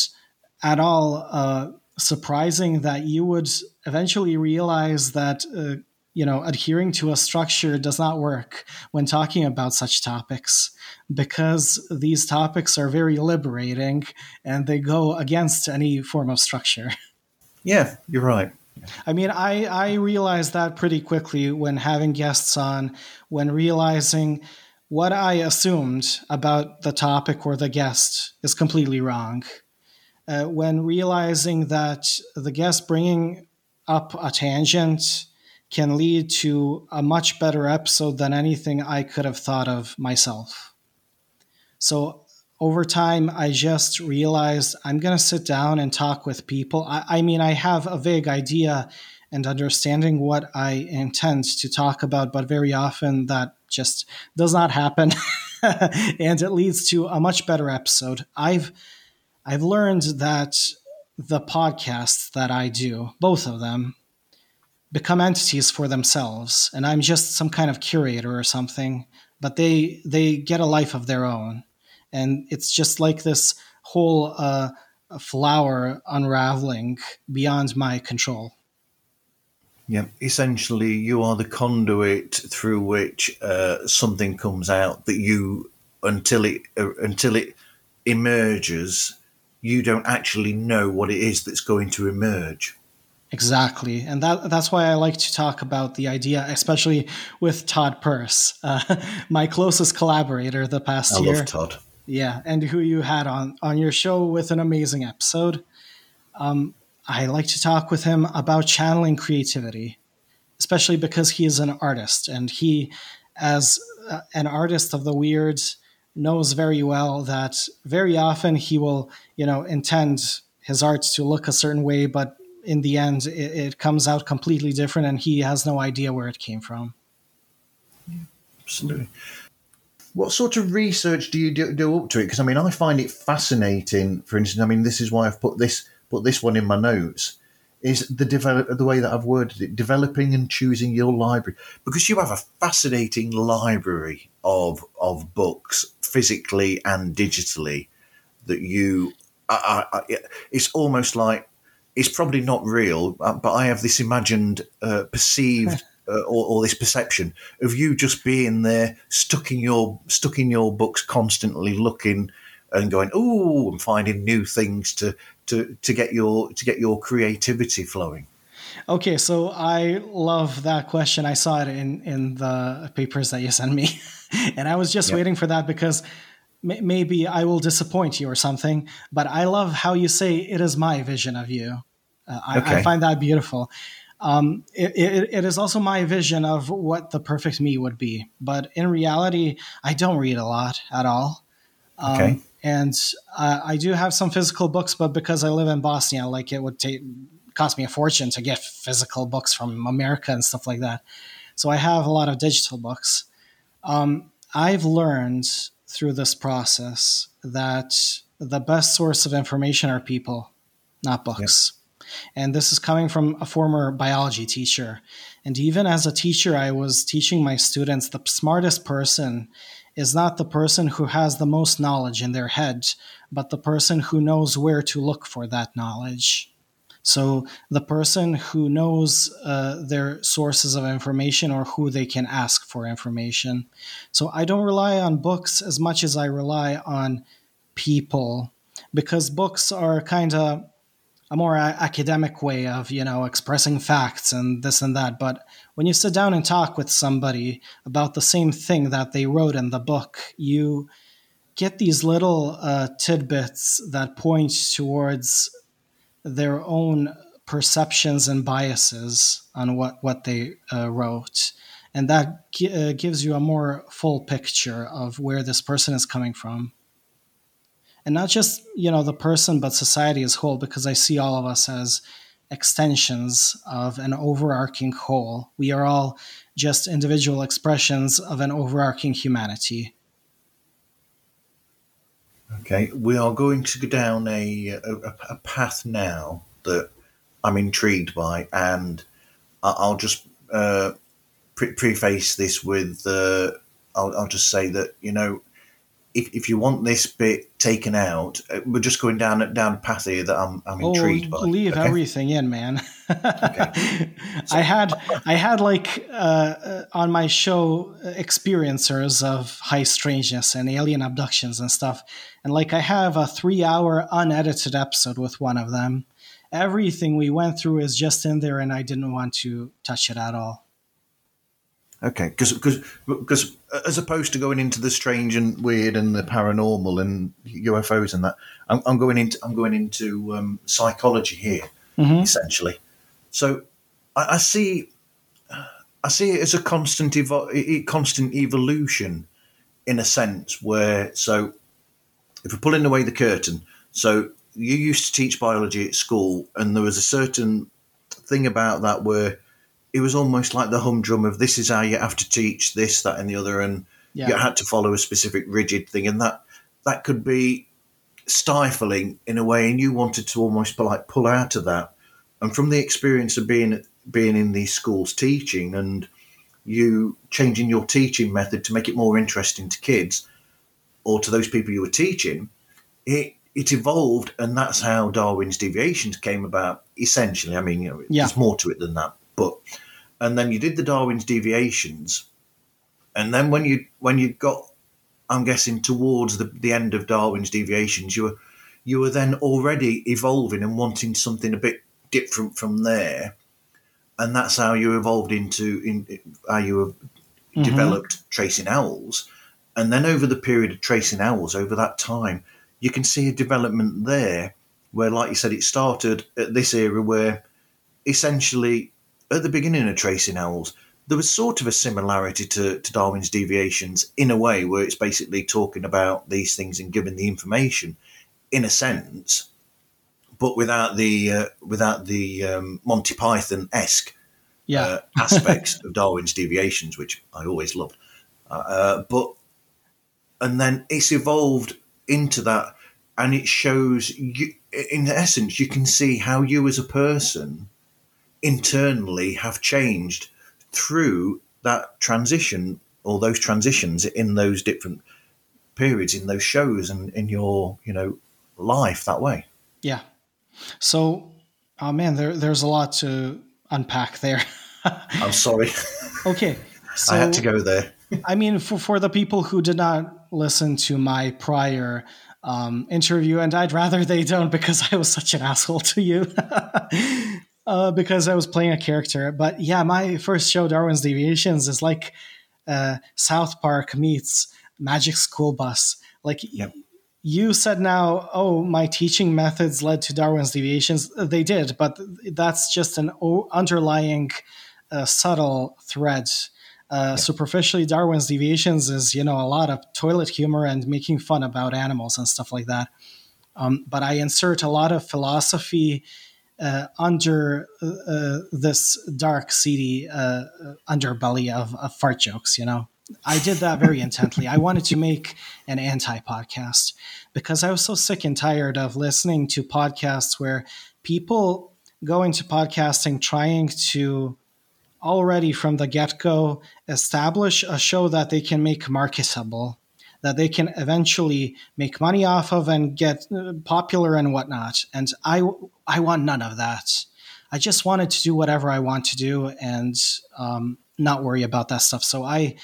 at all uh, surprising that you would eventually realize that uh, you know adhering to a structure does not work when talking about such topics because these topics are very liberating and they go against any form of structure yeah you're right I mean, I, I realized that pretty quickly when having guests on, when realizing what I assumed about the topic or the guest is completely wrong. Uh, when realizing that the guest bringing up a tangent can lead to a much better episode than anything I could have thought of myself. So over time, I just realized I'm going to sit down and talk with people. I, I, mean, I have a vague idea and understanding what I intend to talk about, but very often that just does not happen. and it leads to a much better episode. I've I've learned that the podcasts that I do, both of them, become entities for themselves and i'm just some kind of curator or something but they they get a life of their own. And it's just like this whole uh, flower unraveling beyond my control. Yeah essentially you are the conduit through which uh, something comes out that you until it uh, until it emerges you don't actually know what it is that's going to emerge Exactly, and that that's why I like to talk about the idea, especially with Todd Purse, uh, my closest collaborator the past I year. love Todd. Yeah, and who you had on on your show with an amazing episode. Um, I like to talk with him about channeling creativity, especially because he is an artist, and he, as uh, an artist of the weird, knows very well that very often he will, you know, intend his art to look a certain way, but in the end, it, it, comes out completely different, and he has no idea where it came from. Absolutely. What sort of research do you do, do up to it? Because I mean, I find it fascinating. For instance, I mean, this is why I've put this put this one in my notes. Is the develop the way that I've worded it, developing and choosing your library because you have a fascinating library of of books, physically and digitally, that you. I, I, it's almost like it's probably not real, uh, but I have this imagined, uh, perceived, uh, or, or, this perception of you just being there, stuck in your stuck in your books, constantly looking and going, "Oh," and finding new things to to to get your to get your creativity flowing. Okay, so I love that question. I saw it in in the papers that you sent me, and I was just yep. waiting for that because maybe I will disappoint you or something, but I love how you say it is my vision of you. Uh, I, okay. I, find that beautiful. Um, it, it, it is also my vision of what the perfect me would be. But in reality, I don't read a lot at all. Um, okay. And uh, I do have some physical books, but because I live in Bosnia, like it would take cost me a fortune to get physical books from America and stuff like that. So I have a lot of digital books. Um, I've learned through this process that the best source of information are people, not books. Yep. And this is coming from a former biology teacher. And even as a teacher, I was teaching my students the smartest person is not the person who has the most knowledge in their head, but the person who knows where to look for that knowledge. So the person who knows uh, their sources of information or who they can ask for information. So I don't rely on books as much as I rely on people because books are kind of a more academic way of you know expressing facts and this and that but when you sit down and talk with somebody about the same thing that they wrote in the book you get these little uh, tidbits that point towards their own perceptions and biases on what what they uh, wrote. And that uh, gives you a more full picture of where this person is coming from. And not just you know the person but society as whole because i see all of us as extensions of an overarching whole. We are all just individual expressions of an overarching humanity okay we are going to go down a, a, a path now that i'm intrigued by and i'll just uh, pre- preface this with uh, I'll, I'll just say that you know if, if you want this bit taken out, uh, we're just going down down a path here that I'm, I'm oh, intrigued by. Leave okay? everything in, man. okay. so, I had I had like uh, uh, on my show experiencers of high strangeness and alien abductions and stuff, and like I have a three hour unedited episode with one of them. Everything we went through is just in there, and I didn't want to touch it at all. Okay, because because as opposed to going into the strange and weird and the paranormal and UFOs and that, I'm, I'm going into I'm going into um, psychology here mm-hmm. essentially. So I, I, see I see it as a constant evo- constant evolution in a sense where so if we're pulling away the curtain, so you used to teach biology at school and there was a certain thing about that where it was almost like the humdrum of this is how you have to teach this, that, and the other, and yeah. you had to follow a specific rigid thing, and that that could be stifling in a way, and you wanted to almost like pull out of that. And from the experience of being being in these schools teaching, and you changing your teaching method to make it more interesting to kids or to those people you were teaching, it it evolved, and that's how Darwin's deviations came about. Essentially, I mean, you know, yeah. there's more to it than that, but and then you did the Darwin's deviations, and then when you when you got, I'm guessing towards the, the end of Darwin's deviations, you were you were then already evolving and wanting something a bit different from there, and that's how you evolved into in how you have mm-hmm. developed tracing owls, and then over the period of tracing owls, over that time, you can see a development there where, like you said, it started at this era where essentially at the beginning of Tracing Owls, there was sort of a similarity to, to Darwin's deviations in a way where it's basically talking about these things and giving the information in a sense, but without the uh, without the um, Monty Python esque yeah. uh, aspects of Darwin's deviations, which I always loved. Uh, uh, but and then it's evolved into that, and it shows you. In essence, you can see how you as a person internally have changed through that transition or those transitions in those different periods in those shows and in your you know life that way. Yeah. So oh man there, there's a lot to unpack there. I'm sorry. Okay so, i had to go there. I mean for, for the people who did not listen to my prior um, interview and i'd rather they don't because i was such an asshole to you uh, because I was playing a character. But yeah, my first show, Darwin's Deviations, is like uh, South Park meets Magic School Bus. Like yep. you said now, oh, my teaching methods led to Darwin's deviations. They did, but that's just an underlying uh, subtle thread. Uh. Superficially, Darwin's deviations is you know a lot of toilet humor and making fun about animals and stuff like that. Um, but I insert a lot of philosophy uh, under uh, uh this dark, seedy uh, underbelly of, of fart jokes. You know. I did that very intently. I wanted to make an anti podcast because I was so sick and tired of listening to podcasts where people go into podcasting trying to already from the get go establish a show that they can make marketable, that they can eventually make money off of and get uh, popular and whatnot. And I, I want none of that. I just wanted to do whatever I want to do and um, not worry about that stuff. So I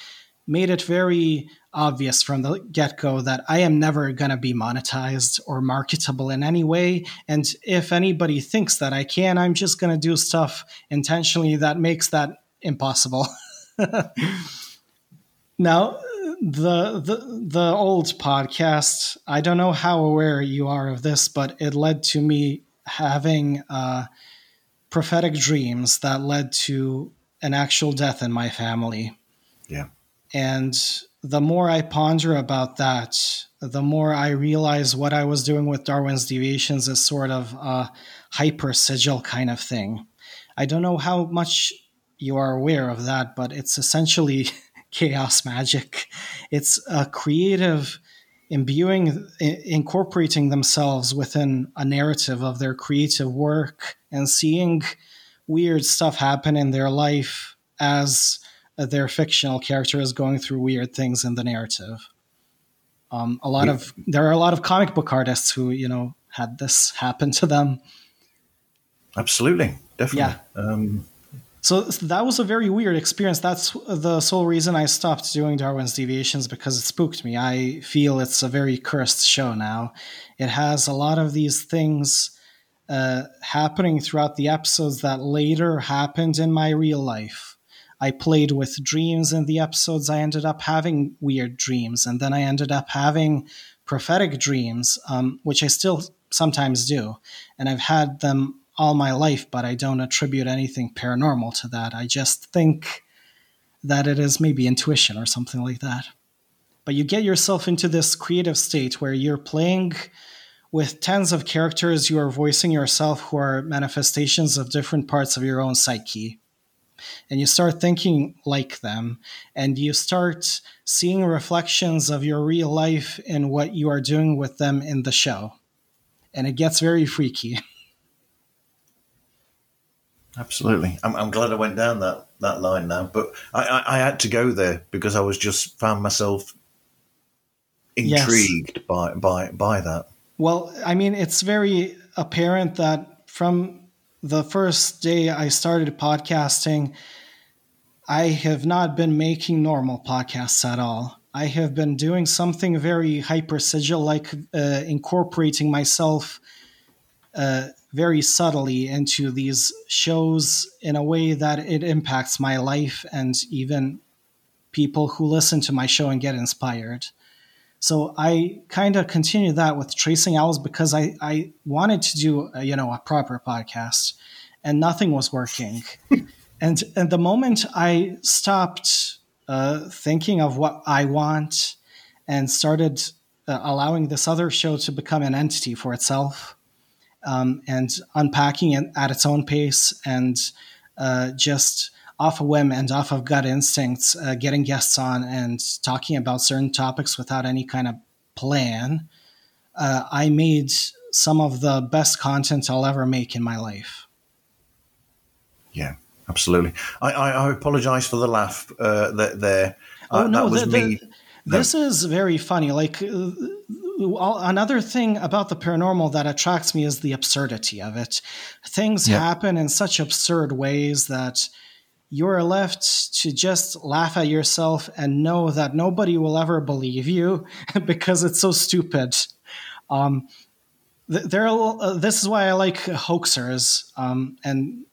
made it very obvious from the get go that I am never going to be monetized or marketable in any way. And if anybody thinks that I can, I'm just going to do stuff intentionally that makes that impossible. now, the, the the old podcast, I don't know how aware you are of this, but it led to me having uh, prophetic dreams that led to an actual death in my family. Yeah. And the more I ponder about that, the more I realize what I was doing with Darwin's deviations is sort of a hyper sigil kind of thing. I don't know how much you are aware of that, but it's essentially chaos magic. It's a creative imbuing, incorporating themselves within a narrative of their creative work and seeing weird stuff happen in their life as their fictional character is going through weird things in the narrative. Um, a lot yeah. of there are a lot of comic book artists who you know had this happen to them. Absolutely, definitely. Yeah. Um, so that was a very weird experience. That's the sole reason I stopped doing Darwin's Deviations because it spooked me. I feel it's a very cursed show now. It has a lot of these things uh, happening throughout the episodes that later happened in my real life I played with dreams in the episodes. I ended up having weird dreams, and then I ended up having prophetic dreams, um, which I still sometimes do. And I've had them all my life, but I don't attribute anything paranormal to that. I just think that it is maybe intuition or something like that. But you get yourself into this creative state where you're playing with tens of characters, you are voicing yourself who are manifestations of different parts of your own psyche and you start thinking like them and you start seeing reflections of your real life in what you are doing with them in the show and it gets very freaky absolutely i'm, I'm glad i went down that, that line now but I, I, I had to go there because i was just found myself intrigued yes. by, by by that well i mean it's very apparent that from the first day I started podcasting, I have not been making normal podcasts at all. I have been doing something very hyper sigil, like uh, incorporating myself uh, very subtly into these shows in a way that it impacts my life and even people who listen to my show and get inspired. So I kind of continued that with Tracing Owls because I, I wanted to do a, you know a proper podcast, and nothing was working. and and the moment I stopped uh, thinking of what I want and started uh, allowing this other show to become an entity for itself um, and unpacking it at its own pace and uh, just off a whim and off of gut instincts, uh, getting guests on and talking about certain topics without any kind of plan, uh, I made some of the best content I'll ever make in my life. Yeah, absolutely. I, I, I apologize for the laugh uh, that there. Uh, oh no, that was the, me. The, this is very funny. Like uh, another thing about the paranormal that attracts me is the absurdity of it. Things yeah. happen in such absurd ways that you're left to just laugh at yourself and know that nobody will ever believe you because it's so stupid. Um, there, uh, this is why I like hoaxers, um, and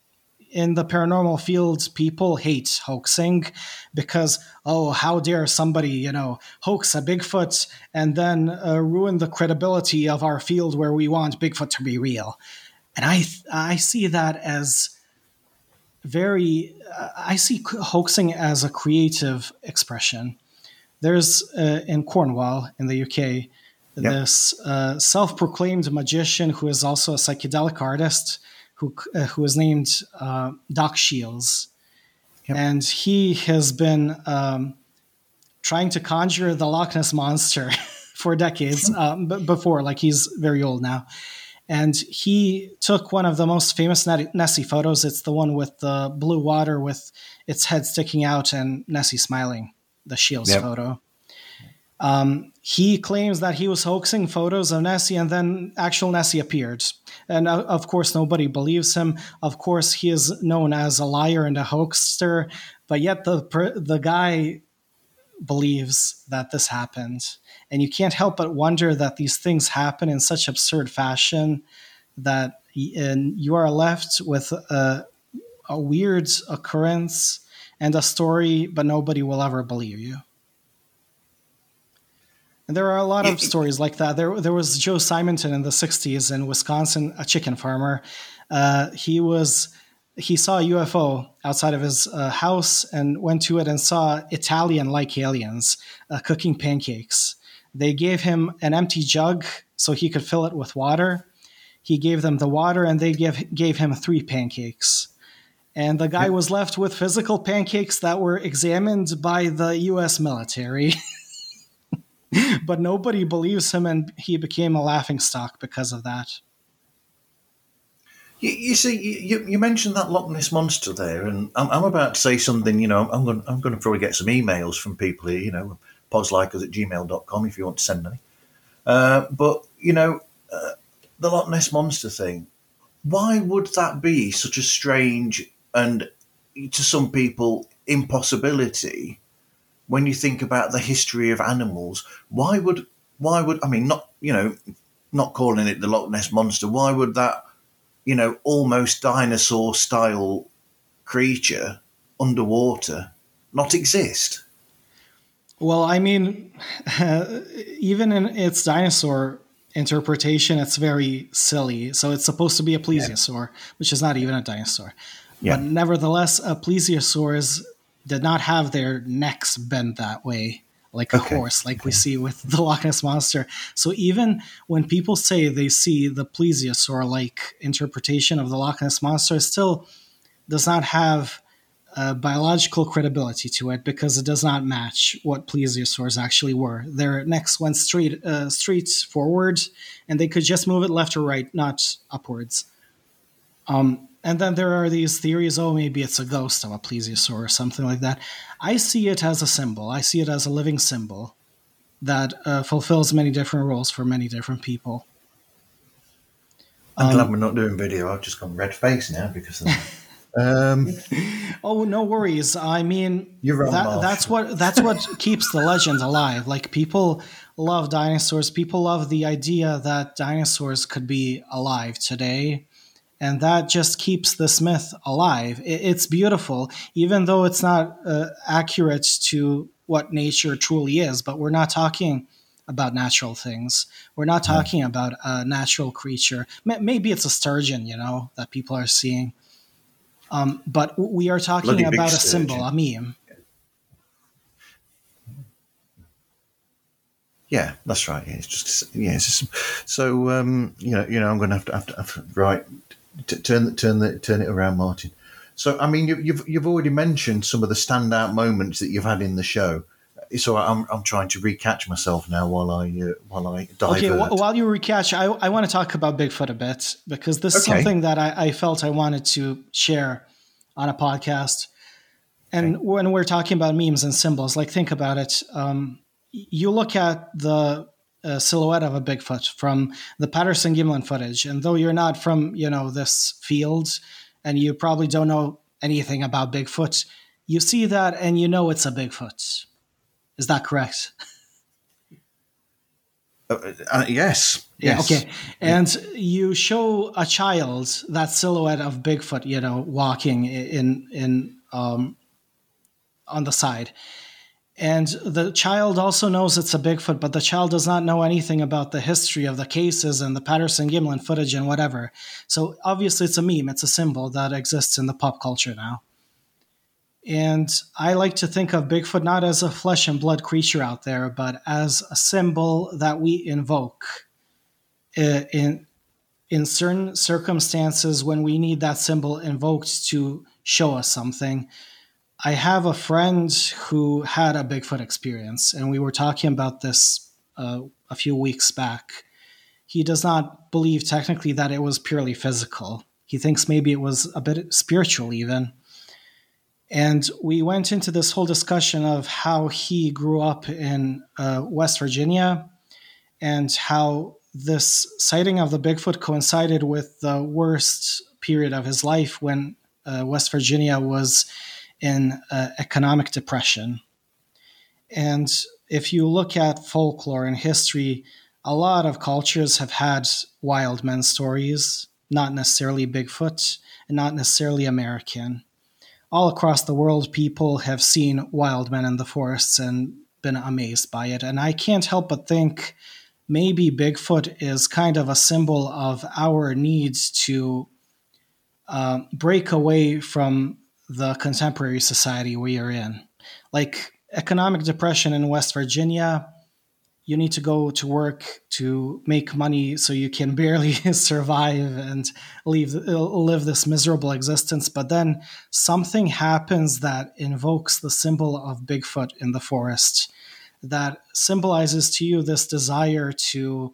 in the paranormal field, people hate hoaxing because, oh, how dare somebody, you know, hoax a Bigfoot and then uh, ruin the credibility of our field where we want Bigfoot to be real. And I, I see that as very, uh, I see hoaxing as a creative expression. There's uh, in Cornwall in the UK Yep. This uh, self-proclaimed magician who is also a psychedelic artist, who uh, who is named uh, Doc Shiels, yep. and he has been um, trying to conjure the Loch Ness monster for decades um, b- before. Like he's very old now, and he took one of the most famous Nessie photos. It's the one with the blue water with its head sticking out and Nessie smiling. The Shiels yep. photo. Um, he claims that he was hoaxing photos of Nessie and then actual Nessie appeared. And uh, of course, nobody believes him. Of course, he is known as a liar and a hoaxer, but yet the, the guy believes that this happened. And you can't help but wonder that these things happen in such absurd fashion that you are left with a, a weird occurrence and a story, but nobody will ever believe you. And there are a lot of stories like that. There, there was Joe Simonton in the '60s in Wisconsin, a chicken farmer. Uh, he was he saw a UFO outside of his uh, house and went to it and saw Italian-like aliens uh, cooking pancakes. They gave him an empty jug so he could fill it with water. He gave them the water, and they gave gave him three pancakes. And the guy was left with physical pancakes that were examined by the U.S. military. but nobody believes him, and he became a laughing stock because of that. You, you see, you, you, mentioned that Loch Ness monster there, and I'm, I'm, about to say something. You know, I'm going, I'm going to probably get some emails from people here. You know, podslikeus at gmail.com if you want to send any. Uh, but you know, uh, the Loch Ness monster thing. Why would that be such a strange and, to some people, impossibility when you think about the history of animals, why would why would I mean not you know not calling it the Loch Ness monster? Why would that you know almost dinosaur style creature underwater not exist? Well, I mean, uh, even in its dinosaur interpretation, it's very silly. So it's supposed to be a plesiosaur, yeah. which is not even a dinosaur. Yeah. But nevertheless, a plesiosaur is did not have their necks bent that way like a okay. horse, like okay. we see with the Loch Ness monster. So even when people say they see the plesiosaur like interpretation of the Loch Ness monster, still does not have biological credibility to it because it does not match what plesiosaurs actually were. Their necks went straight uh, straight forward, and they could just move it left or right, not upwards. Um, and then there are these theories oh maybe it's a ghost of a plesiosaur or something like that. I see it as a symbol. I see it as a living symbol that uh, fulfills many different roles for many different people. I'm um, glad we're not doing video. I've just gone red face now because of that. Um, oh no worries. I mean you're that, that's what that's what keeps the legend alive. Like people love dinosaurs. People love the idea that dinosaurs could be alive today and that just keeps this myth alive. It's beautiful, even though it's not uh, accurate to what nature truly is. But we're not talking about natural things. We're not talking about a natural creature. Maybe it's a sturgeon, you know, that people are seeing. Um, but we are talking Bloody about a symbol, a meme. Yeah, that's right. Yeah, it's just yeah. It's just, so um, you know, you know, I'm going to have to have to, have to write T- turn turn the turn it around, Martin. So, I mean, you, you've you've already mentioned some of the standout moments that you've had in the show. So I'm, I'm trying to recatch myself now while I uh, while I divert. Okay, while you recatch, I, I want to talk about Bigfoot a bit because this is okay. something that I, I felt I wanted to share on a podcast. And okay. when we're talking about memes and symbols, like think about it. Um, you look at the a silhouette of a Bigfoot from the Patterson Gimlin footage. And though you're not from, you know, this field and you probably don't know anything about Bigfoot, you see that and you know it's a Bigfoot. Is that correct? Uh, uh, yes. Yeah, Yes. okay. And you show a child that silhouette of Bigfoot, you know, walking in in um, on the side. And the child also knows it's a Bigfoot, but the child does not know anything about the history of the cases and the Patterson Gimlin footage and whatever. So obviously, it's a meme, it's a symbol that exists in the pop culture now. And I like to think of Bigfoot not as a flesh and blood creature out there, but as a symbol that we invoke uh, in in certain circumstances when we need that symbol invoked to show us something. I have a friend who had a Bigfoot experience, and we were talking about this uh, a few weeks back. He does not believe technically that it was purely physical. He thinks maybe it was a bit spiritual, even. And we went into this whole discussion of how he grew up in uh, West Virginia and how this sighting of the Bigfoot coincided with the worst period of his life when uh, West Virginia was in uh, economic depression. And if you look at folklore and history, a lot of cultures have had wild men stories, not necessarily Bigfoot and not necessarily American. All across the world, people have seen wild men in the forests and been amazed by it. And I can't help but think maybe Bigfoot is kind of a symbol of our needs to uh, break away from the contemporary society we are in. Like economic depression in West Virginia, you need to go to work to make money so you can barely survive and leave, live this miserable existence. But then something happens that invokes the symbol of Bigfoot in the forest that symbolizes to you this desire to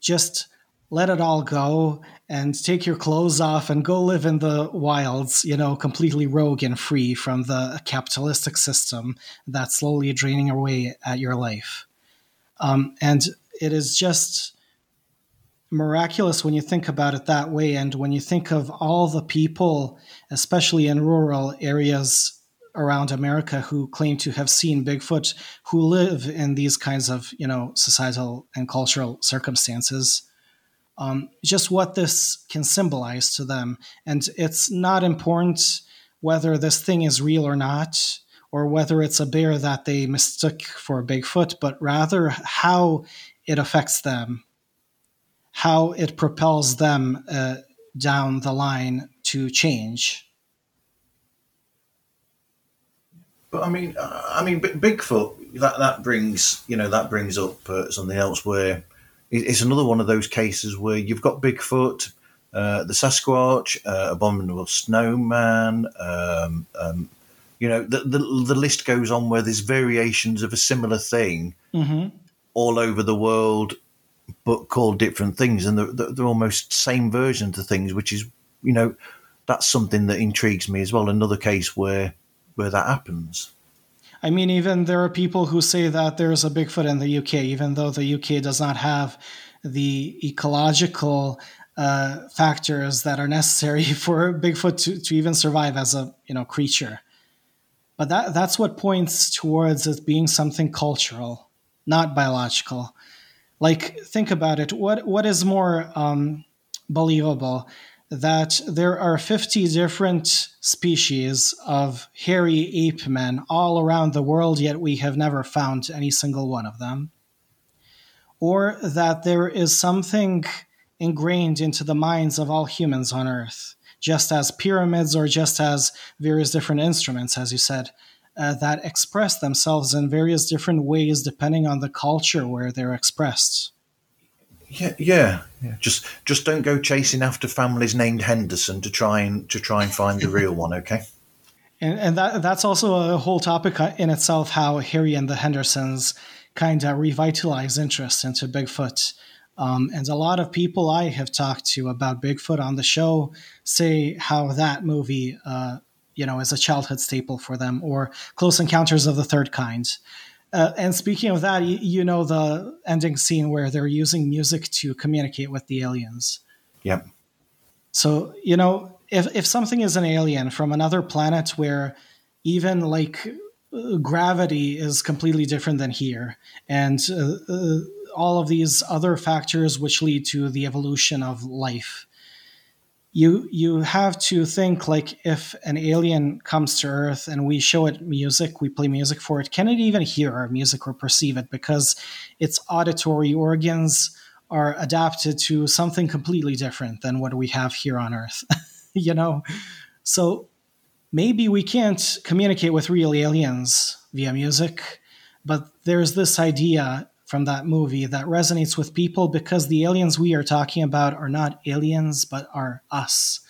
just let it all go and take your clothes off and go live in the wilds, you know, completely rogue and free from the capitalistic system that's slowly draining away at your life. Um, and it is just miraculous when you think about it that way. And when you think of all the people, especially in rural areas around America who claim to have seen Bigfoot, who live in these kinds of you know societal and cultural circumstances. Um, just what this can symbolize to them, and it's not important whether this thing is real or not, or whether it's a bear that they mistook for a Bigfoot, but rather how it affects them, how it propels them uh, down the line to change. But I mean, uh, I mean, Bigfoot. That that brings you know that brings up uh, something else where it's another one of those cases where you've got Bigfoot, uh, the Sasquatch, uh, abominable snowman. Um, um, you know, the, the, the list goes on where there's variations of a similar thing mm-hmm. all over the world, but called different things, and they're, they're almost same versions of things, which is you know that's something that intrigues me as well. Another case where where that happens. I mean, even there are people who say that there's a Bigfoot in the UK, even though the UK does not have the ecological uh, factors that are necessary for Bigfoot to, to even survive as a you know creature. But that that's what points towards it being something cultural, not biological. Like think about it. What what is more um, believable? That there are 50 different species of hairy ape men all around the world, yet we have never found any single one of them. Or that there is something ingrained into the minds of all humans on Earth, just as pyramids or just as various different instruments, as you said, uh, that express themselves in various different ways depending on the culture where they're expressed. Yeah, yeah, yeah. Just just don't go chasing after families named Henderson to try and to try and find the real one, okay? And, and that that's also a whole topic in itself. How Harry and the Hendersons kind of revitalize interest into Bigfoot. Um, and a lot of people I have talked to about Bigfoot on the show say how that movie, uh, you know, is a childhood staple for them, or Close Encounters of the Third Kind. Uh, and speaking of that, you, you, know the ending scene where they're using music to communicate with the aliens. Yep. So you know, if if something is an alien from another planet where even like gravity is completely different than here, and uh, uh, all of these other factors which lead to the evolution of life you you have to think like if an alien comes to earth and we show it music we play music for it can it even hear our music or perceive it? Because its auditory organs are adapted to something completely different than what we have here on earth you know? So maybe we can't communicate with real aliens via music but there's this idea from that movie that resonates with people because the aliens we are talking about are not aliens but are us.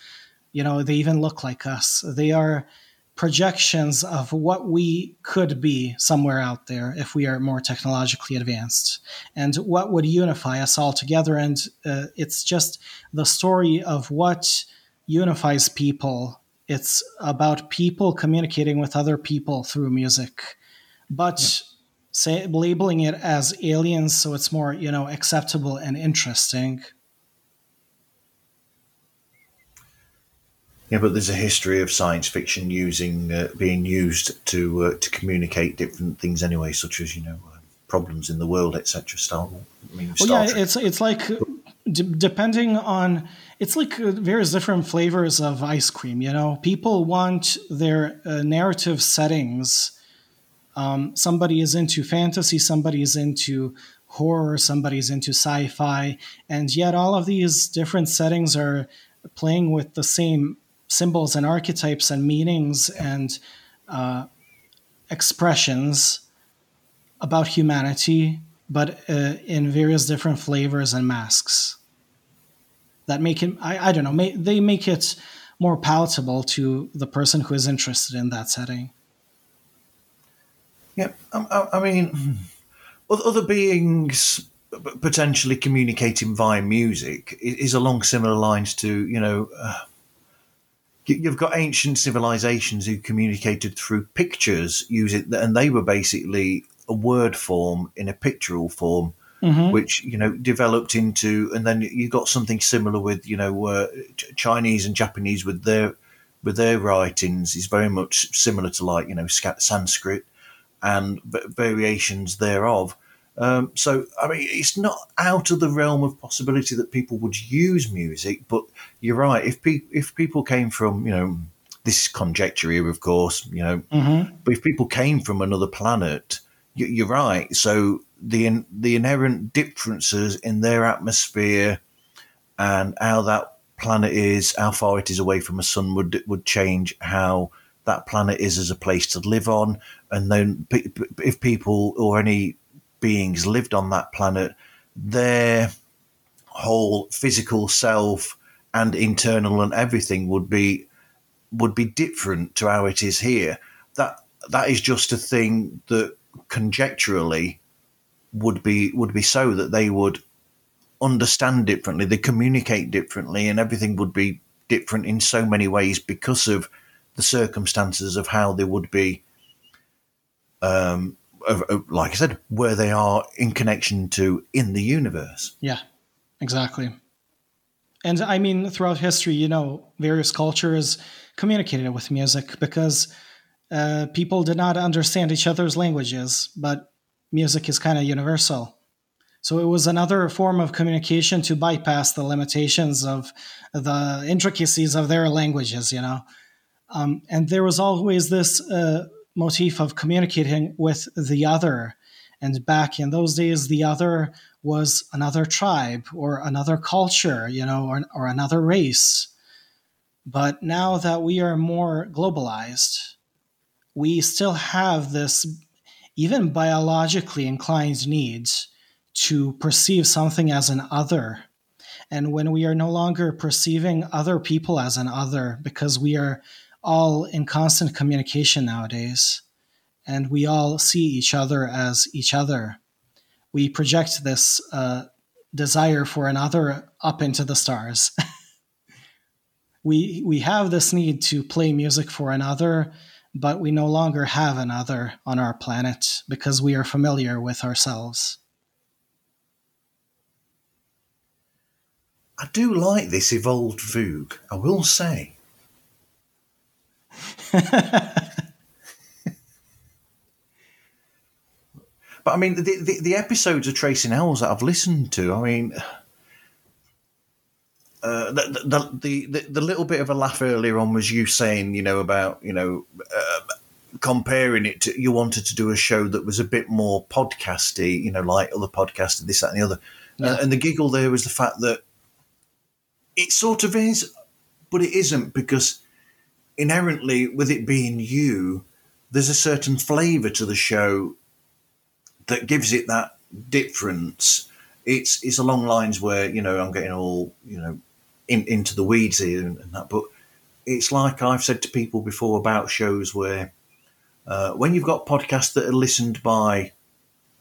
You know, they even look like us. They are projections of what we could be somewhere out there if we are more technologically advanced and what would unify us all together. And uh, it's just the story of what unifies people. It's about people communicating with other people through music. But yeah say labeling it as aliens so it's more you know acceptable and interesting. Yeah but there's a history of science fiction using uh, being used to uh, to communicate different things anyway such as you know uh, problems in the world etc star I mean, well, yeah it's it's like d- depending on it's like uh, various different flavors of ice cream you know? People want their uh, narrative settings um, somebody is into fantasy, somebody is into horror, somebody's into sci fi, and yet all of these different settings are playing with the same symbols and archetypes and meanings and uh, expressions about humanity, but uh, in various different flavors and masks that make it, I, I don't know, may, they make it more palatable to the person who is interested in that setting. Yeah, I, I mean, other beings potentially communicating via music is along similar lines to you know. Uh, you've got ancient civilizations who communicated through pictures using and they were basically a word form in a pictorial form mm-hmm. which you know developed into and then you got something similar with you know uh, chinese and japanese with their with their writings is very much similar to like you know sanskrit and variations thereof. Um, so, I mean, it's not out of the realm of possibility that people would use music, but you're right. If pe- if people came from, you know, this is conjecture here, of course, you know, mm-hmm. but if people came from another planet, you, are right. So the the inherent differences in their atmosphere and how that planet is, how far it is away from a sun, would would change how that planet is as a place to live on. And then if people or any beings lived on that planet, their whole physical self and internal and everything would be would be different to how it is here. That that is just a thing that conjecturally would be would be so that they would understand differently, they communicate differently, and everything would be different in so many ways because of the circumstances of how they would be, um, of, of, like I said, where they are in connection to in the universe. Yeah, exactly. And I mean, throughout history, you know, various cultures communicated with music because uh, people did not understand each other's languages, but music is kind of universal. So it was another form of communication to bypass the limitations of the intricacies of their languages, you know. Um, and there was always this uh, motif of communicating with the other. And back in those days, the other was another tribe or another culture, you know, or, or another race. But now that we are more globalized, we still have this even biologically inclined need to perceive something as an other. And when we are no longer perceiving other people as an other because we are all in constant communication nowadays, and we all see each other as each other. We project this uh, desire for another up into the stars. we we have this need to play music for another, but we no longer have another on our planet because we are familiar with ourselves. I do like this evolved Vuk, I will say. But I mean, the, the, the episodes of Tracing Owls that I've listened to, I mean, uh, the, the, the, the, the little bit of a laugh earlier on was you saying, you know, about, you know, uh, comparing it to, you wanted to do a show that was a bit more podcasty, you know, like other podcasts, this, that, and the other. Yeah. And the giggle there was the fact that it sort of is, but it isn't because inherently, with it being you, there's a certain flavour to the show that gives it that difference. It's it's along lines where you know I'm getting all you know in, into the weeds here and, and, that, but it's like I've said to people before about shows where uh, when you've got podcasts that are listened by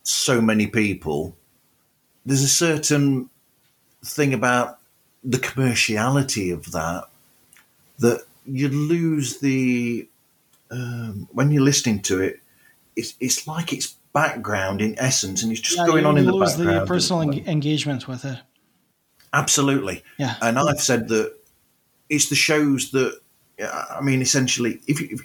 so many people, there's a certain thing about the commerciality of that that you lose the um, when you're listening to it. It's it's like it's background in essence, and it's just yeah, going on in the background. lose the personal en- engagement with it. Absolutely. Yeah. And I've said that it's the shows that I mean, essentially, if, you, if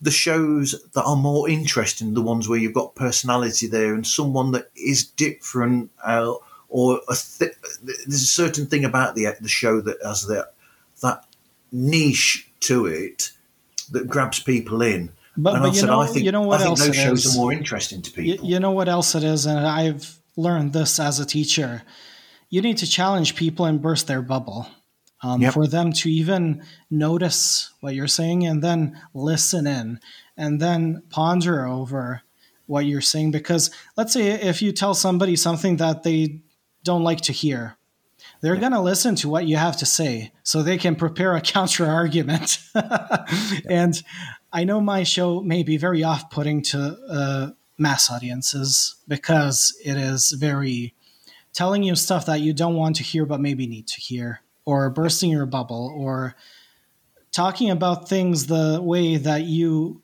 the shows that are more interesting, the ones where you've got personality there and someone that is different, uh, or a th- there's a certain thing about the the show that has that that niche to it that grabs people in. But, and but you said, know, I think, you know what I else those shows is? are more interesting to people. You, you know what else it is, and I've learned this as a teacher. You need to challenge people and burst their bubble. Um, yep. for them to even notice what you're saying and then listen in and then ponder over what you're saying. Because let's say if you tell somebody something that they don't like to hear, they're yeah. going to listen to what you have to say so they can prepare a counter argument. yeah. And I know my show may be very off putting to uh, mass audiences because it is very telling you stuff that you don't want to hear but maybe need to hear, or bursting your bubble, or talking about things the way that you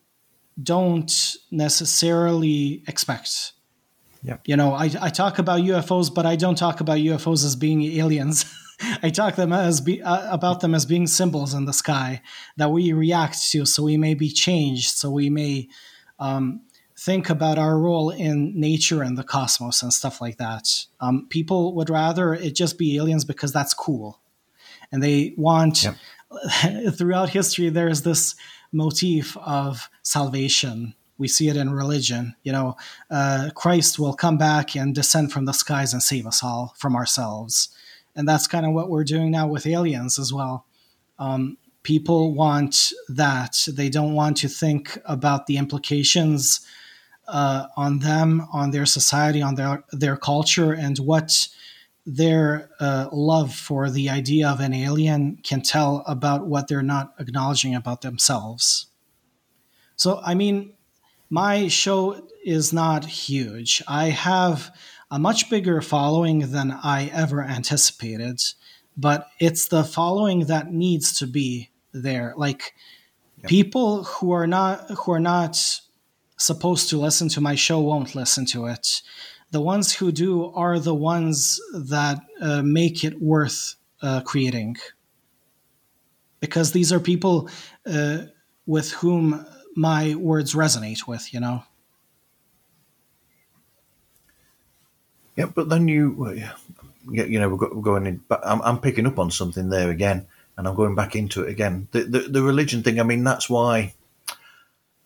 don't necessarily expect yeah. You know, I, I talk about UFOs, but I don't talk about UFOs as being aliens. I talk them as be, uh, about them as being symbols in the sky that we react to, so we may be changed, so we may um, think about our role in nature and the cosmos and stuff like that. Um, people would rather it just be aliens because that's cool, and they want. Yep. throughout history, there's this motif of salvation we see it in religion. You know, uh, Christ will come back and descend from the skies and save us all from ourselves. And that's kind of what we're doing now with aliens as well. Um, people want that. They don't want to think about the implications uh, on them, on their society, on their, their culture, and what their uh, love for the idea of an alien can tell about what they're not acknowledging about themselves. So, I mean, my show is not huge. I have a much bigger following than I ever anticipated, but it's the following that needs to be there. Like yep. people who are not who are not supposed to listen to my show won't listen to it. The ones who do are the ones that uh, make it worth uh, creating, because these are people uh, with whom my words resonate with, you know? Yeah, but then you, yeah, you know, we're going in, but I'm, I'm picking up on something there again, and I'm going back into it again. The, the, the religion thing, I mean, that's why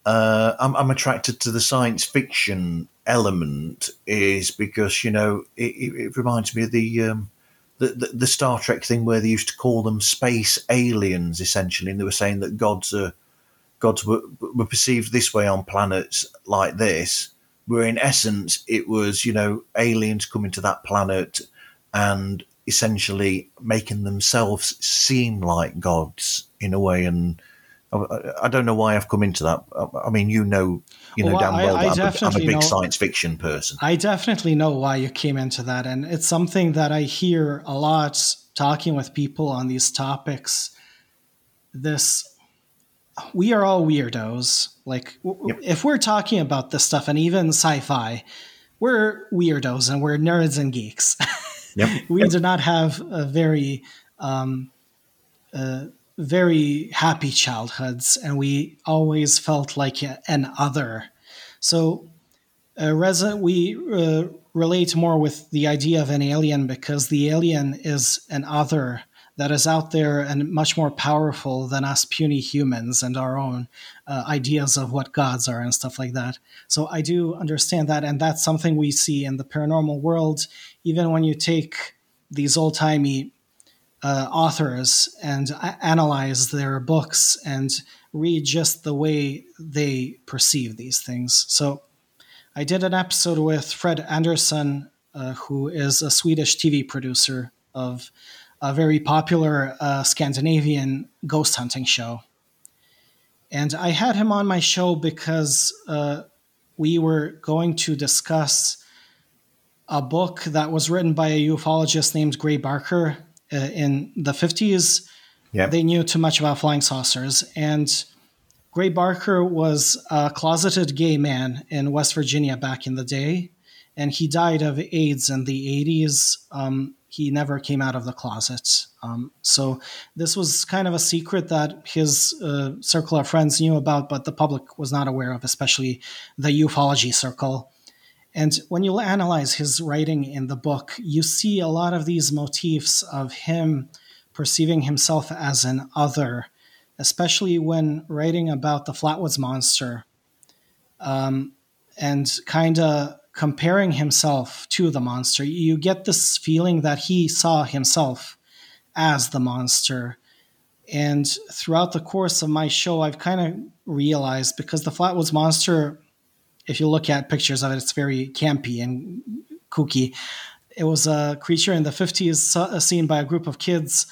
uh, I'm, I'm, attracted to the science fiction element, is because, you know, it, it reminds me of the, um, the, the, the, Star Trek thing where they used to call them space aliens, essentially, and they were saying that gods are gods were, were perceived this way on planets like this, where in essence it was, you know, aliens coming to that planet and essentially making themselves seem like gods in a way. And I, I don't know why I've come into that. I, mean, you know, you know well, damn well I, I I'm, a, I'm, a big know, science fiction person. I definitely know why you came into that, and it's something that I hear a lot talking with people on these topics. This we are all weirdos. Like, yep. if we're talking about this stuff and even sci fi, we're weirdos and we're nerds and geeks. Yep. we yep. do not have a very, um, uh, very happy childhoods, and we always felt like an other. So, uh, res- we uh, relate more with the idea of an alien because the alien is an other that is out there and much more powerful than us puny humans and our own uh, ideas of what gods are and stuff like that. So I do understand that, and that's something we see in the paranormal world. Even when you take these old timey uh, authors and analyze their books and read just the way they perceive these things. So I did an episode with Fred Andersson, uh, who is a Swedish TV producer of a very popular uh, Scandinavian ghost hunting show. And I had him on my show because uh, we were going to discuss a book that was written by a ufologist named Gray Barker uh, in the 50s. Yeah. They knew too much about flying saucers. And Gray Barker was a closeted gay man in West Virginia back in the day. And he died of AIDS in the 80s. Um, he never came out of the closet. Um, so this was kind of a secret that his uh, circle of friends knew about, but the public was not aware of, especially the ufology circle. And when you analyze his writing in the book, you see a lot of these motifs of him perceiving himself as an other, especially when writing about the Flatwoods Monster um, and kind of comparing himself to the monster. You get this feeling that he saw himself as the monster. And throughout the course of my show, I've kind of realized because the Flatwoods Monster if you look at pictures of it, it's very campy and kooky. It was a creature in the 50s uh, seen by a group of kids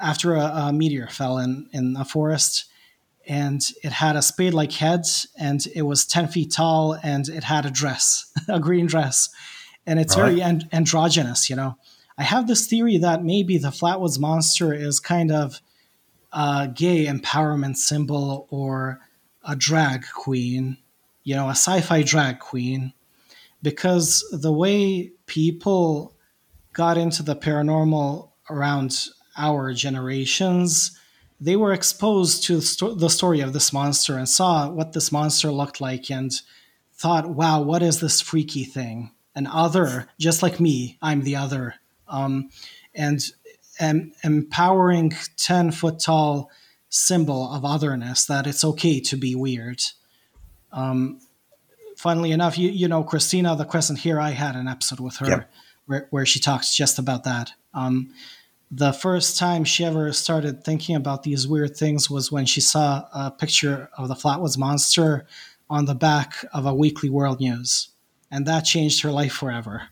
after a, a meteor fell in, in a forest. And it had a spade like head, and it was 10 feet tall, and it had a dress, a green dress. And it's right. very and- androgynous, you know. I have this theory that maybe the Flatwoods Monster is kind of a gay empowerment symbol or a drag queen you know, a sci-fi drag queen, because the way people got into the paranormal around our generations, they were exposed to the story of this monster and saw what this monster looked like and thought, wow, what is this freaky thing? An other, just like me, I'm the other. Um, and an empowering 10 foot tall symbol of otherness that it's okay to be weird. Um, funnily enough, you you know Christina the Crescent here. I had an episode with her yep. where where she talks just about that. Um, the first time she ever started thinking about these weird things was when she saw a picture of the Flatwoods monster on the back of a weekly world news, and that changed her life forever.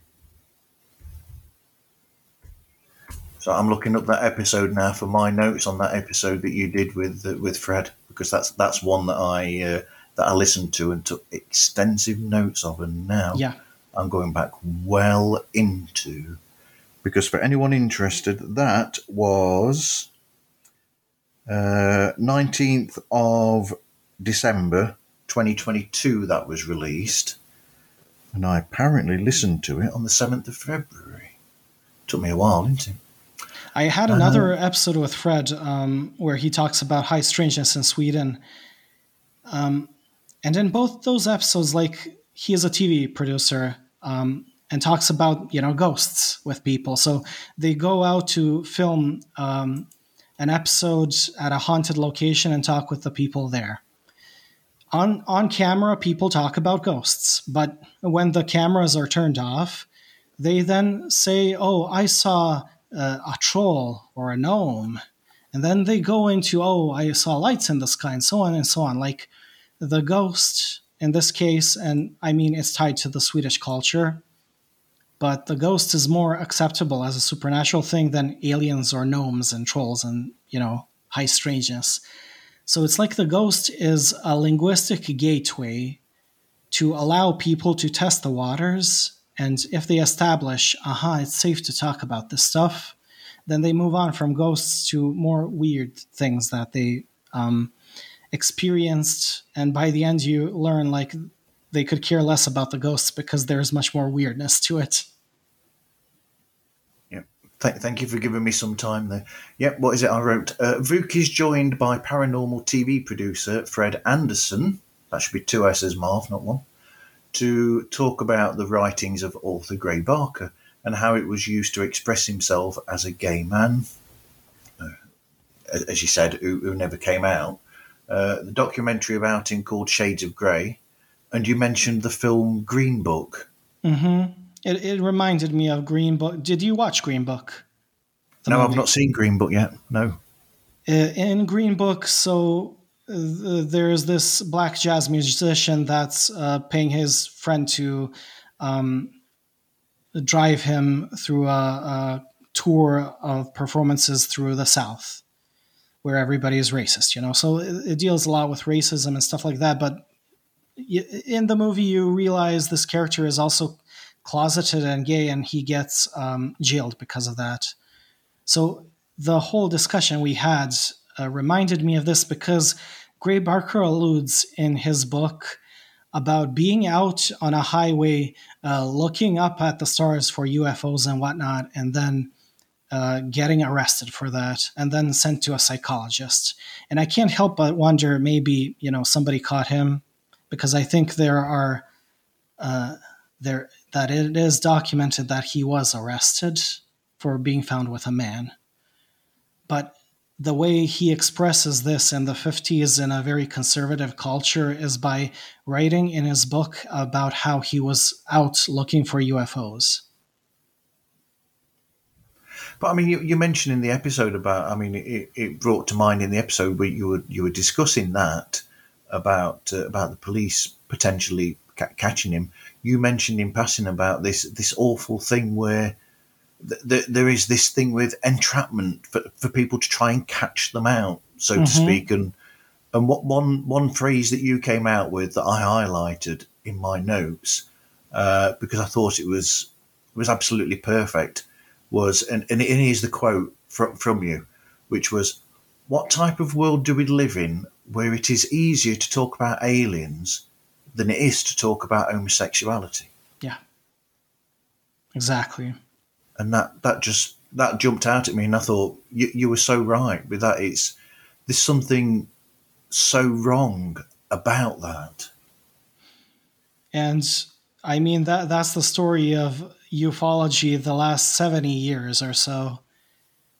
So I'm looking up that episode now for my notes on that episode that you did with uh, with Fred because that's that's one that I uh, that I listened to and took extensive notes of, and now yeah. I'm going back well into. Because for anyone interested, that was uh, 19th of December 2022 that was released. And I apparently listened to it on the 7th of February. Took me a while, didn't it? I had another uh, episode with Fred um, where he talks about high strangeness in Sweden. Um, and in both those episodes, like he is a TV producer um, and talks about you know ghosts with people. So they go out to film um, an episode at a haunted location and talk with the people there. On on camera, people talk about ghosts, but when the cameras are turned off, they then say, "Oh, I saw uh, a troll or a gnome," and then they go into, "Oh, I saw lights in the sky," and so on and so on. Like the ghost in this case, and I mean it's tied to the Swedish culture, but the ghost is more acceptable as a supernatural thing than aliens or gnomes and trolls and, you know, high strangeness. So it's like the ghost is a linguistic gateway to allow people to test the waters. And if they establish, aha, it's safe to talk about this stuff, then they move on from ghosts to more weird things that they um, experienced and by the end you learn like they could care less about the ghosts because there's much more weirdness to it. Yeah. Th- thank you for giving me some time there. Yep what is it i wrote? Uh, vuk is joined by paranormal tv producer fred andersson that should be two s's marv not one to talk about the writings of Arthur Gray Barker and how it was used to express himself as a gay man, uh, as you said, who, who never came out. Uh, the documentary about him called Shades of Grey, and you mentioned the film Green Book. Mm-hmm. It, it reminded me of Green Book. Did you watch Green Book? No, movie? I've not seen Green Book yet. No. Uh, in Green Book, so uh, there's this black jazz musician that's uh, paying his friend to um, drive him through a, a, tour of performances through the South, where everybody is racist. You know, so it, it deals a lot with racism and stuff like that. But in the movie, you realize this character is also closeted and gay, and he gets um, jailed because of that. So the whole discussion we had uh, reminded me of this because Gray Barker alludes in his book about being out on a highway, uh, looking up at the stars for UFOs and whatnot, and then uh, getting arrested for that, and then sent to a psychologist. And I can't help but wonder maybe you know somebody caught him because I think there are uh, there that it is documented that he was arrested for being found with a man. But the way he expresses this in the 50s in a very conservative culture is by writing in his book about how he was out looking for UFOs. But I mean, you, you mentioned in the episode about, I mean, it, it, brought to mind in the episode where you were you were discussing that about uh, about the police potentially ca- catching him. You mentioned in passing about this this awful thing where there is this thing with entrapment for, for people to try and catch them out, so mm-hmm. to speak. And and what one one phrase that you came out with that I highlighted in my notes uh, because I thought it was was absolutely perfect was and and is the quote from from you, which was, "What type of world do we live in where it is easier to talk about aliens than it is to talk about homosexuality?" Yeah, exactly and that that just that jumped out at me, and I thought you, you were so right with that. It's there's something so wrong about that, and I mean that that's the story of ufology the last 70 years or so.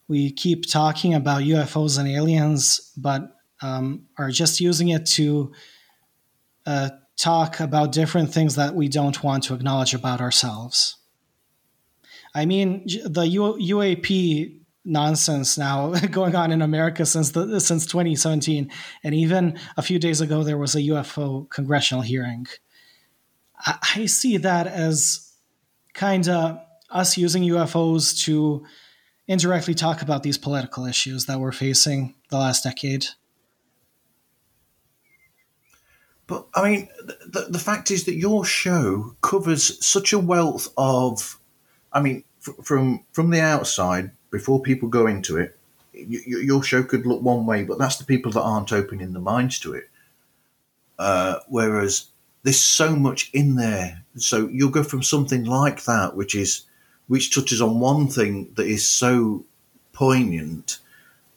We keep talking about UFOs and aliens, but um, are just using it to uh, talk about different things that we don't want to acknowledge about ourselves. I mean, the U- UAP nonsense now going on in America since the since 2017, and even a few days ago there was a UFO congressional hearing. I, I see that as kind of us using UFOs to indirectly talk about these political issues that we're facing the last decade. But I mean, the, the fact is that your show covers such a wealth of, I mean, from from the outside, before people go into it, your show could look one way, but that's the people that aren't opening their minds to it. Uh, whereas there's so much in there, so you'll go from something like that, which is which touches on one thing that is so poignant,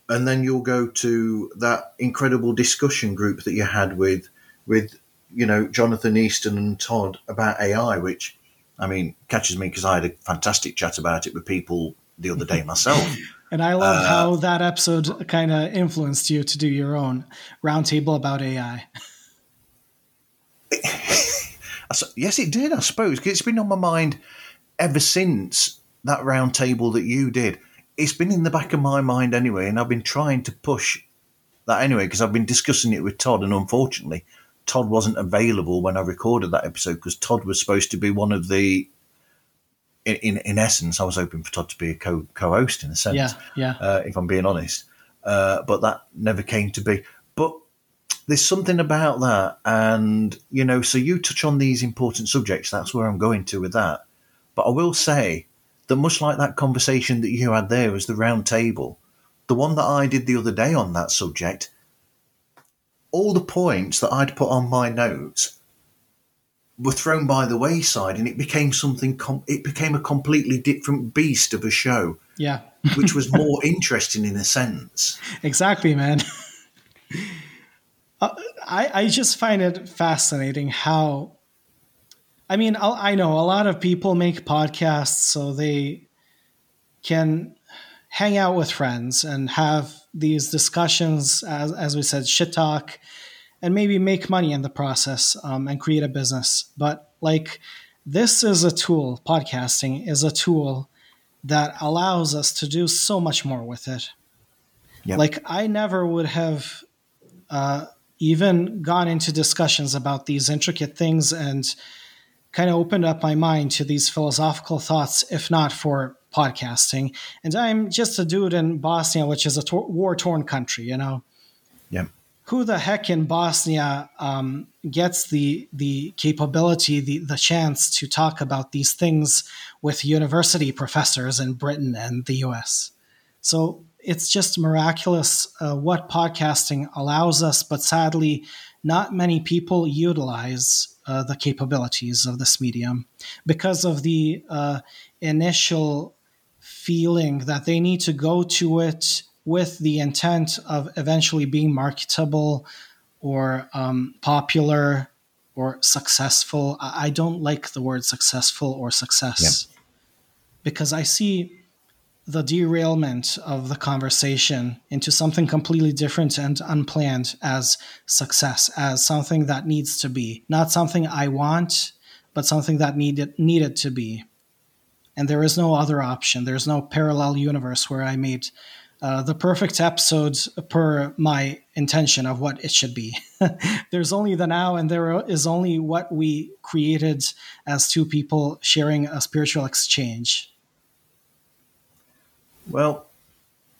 and then you'll go to that incredible discussion group that you had with with you know Jonathan Easton and Todd about AI, which I mean, catches me because I had a fantastic chat about it with people the other day myself. and I love uh, how that episode kind of influenced you to do your own roundtable about AI. yes, it did, I suppose, because it's been on my mind ever since that roundtable that you did. It's been in the back of my mind anyway, and I've been trying to push that anyway because I've been discussing it with Todd, and unfortunately, Todd wasn't available when I recorded that episode because Todd was supposed to be one of the. In, in, in essence, I was hoping for Todd to be a co host in a sense. Yeah, yeah. Uh, if I'm being honest, uh, but that never came to be. But there's something about that, and you know, so you touch on these important subjects. That's where I'm going to with that. But I will say that much like that conversation that you had there was the round table, the one that I did the other day on that subject all the points that I'd put on my notes were thrown by the wayside, and it became something. Com- it became a completely different beast of a show. Yeah, which was more interesting in a sense. Exactly, man. uh, I I just find it fascinating how I mean, I know a lot of people make podcasts so they can hang out with friends and have these discussions, as, as we said, shit talk, and maybe make money in the process um, and create a business. But like, this is a tool, podcasting is a tool that allows us to do so much more with it. Yep. Like, I never would have uh, even gone into discussions about these intricate things and kind of opened up my mind to these philosophical thoughts, if not for podcasting. And I'm just a dude in Bosnia, which is a war torn country, you know? Yeah. Who the heck in Bosnia um, gets the the capability, the the chance to talk about these things with university professors in Britain and the U.S. So it's just miraculous uh, what podcasting allows us, but sadly, not many people utilize uh, the capabilities of this medium because of the uh, initial feeling that they need to go to it with the intent of eventually being marketable or um, popular or successful. I don't like the word successful or success yep. because I see the derailment of the conversation into something completely different and unplanned as success, as something that needs to be, not something I want, but something that needed needed to be. And there is no other option. There's no parallel universe where I made uh, the perfect episode per my intention of what it should be. There's only the now, and there is only what we created as two people sharing a spiritual exchange. Well,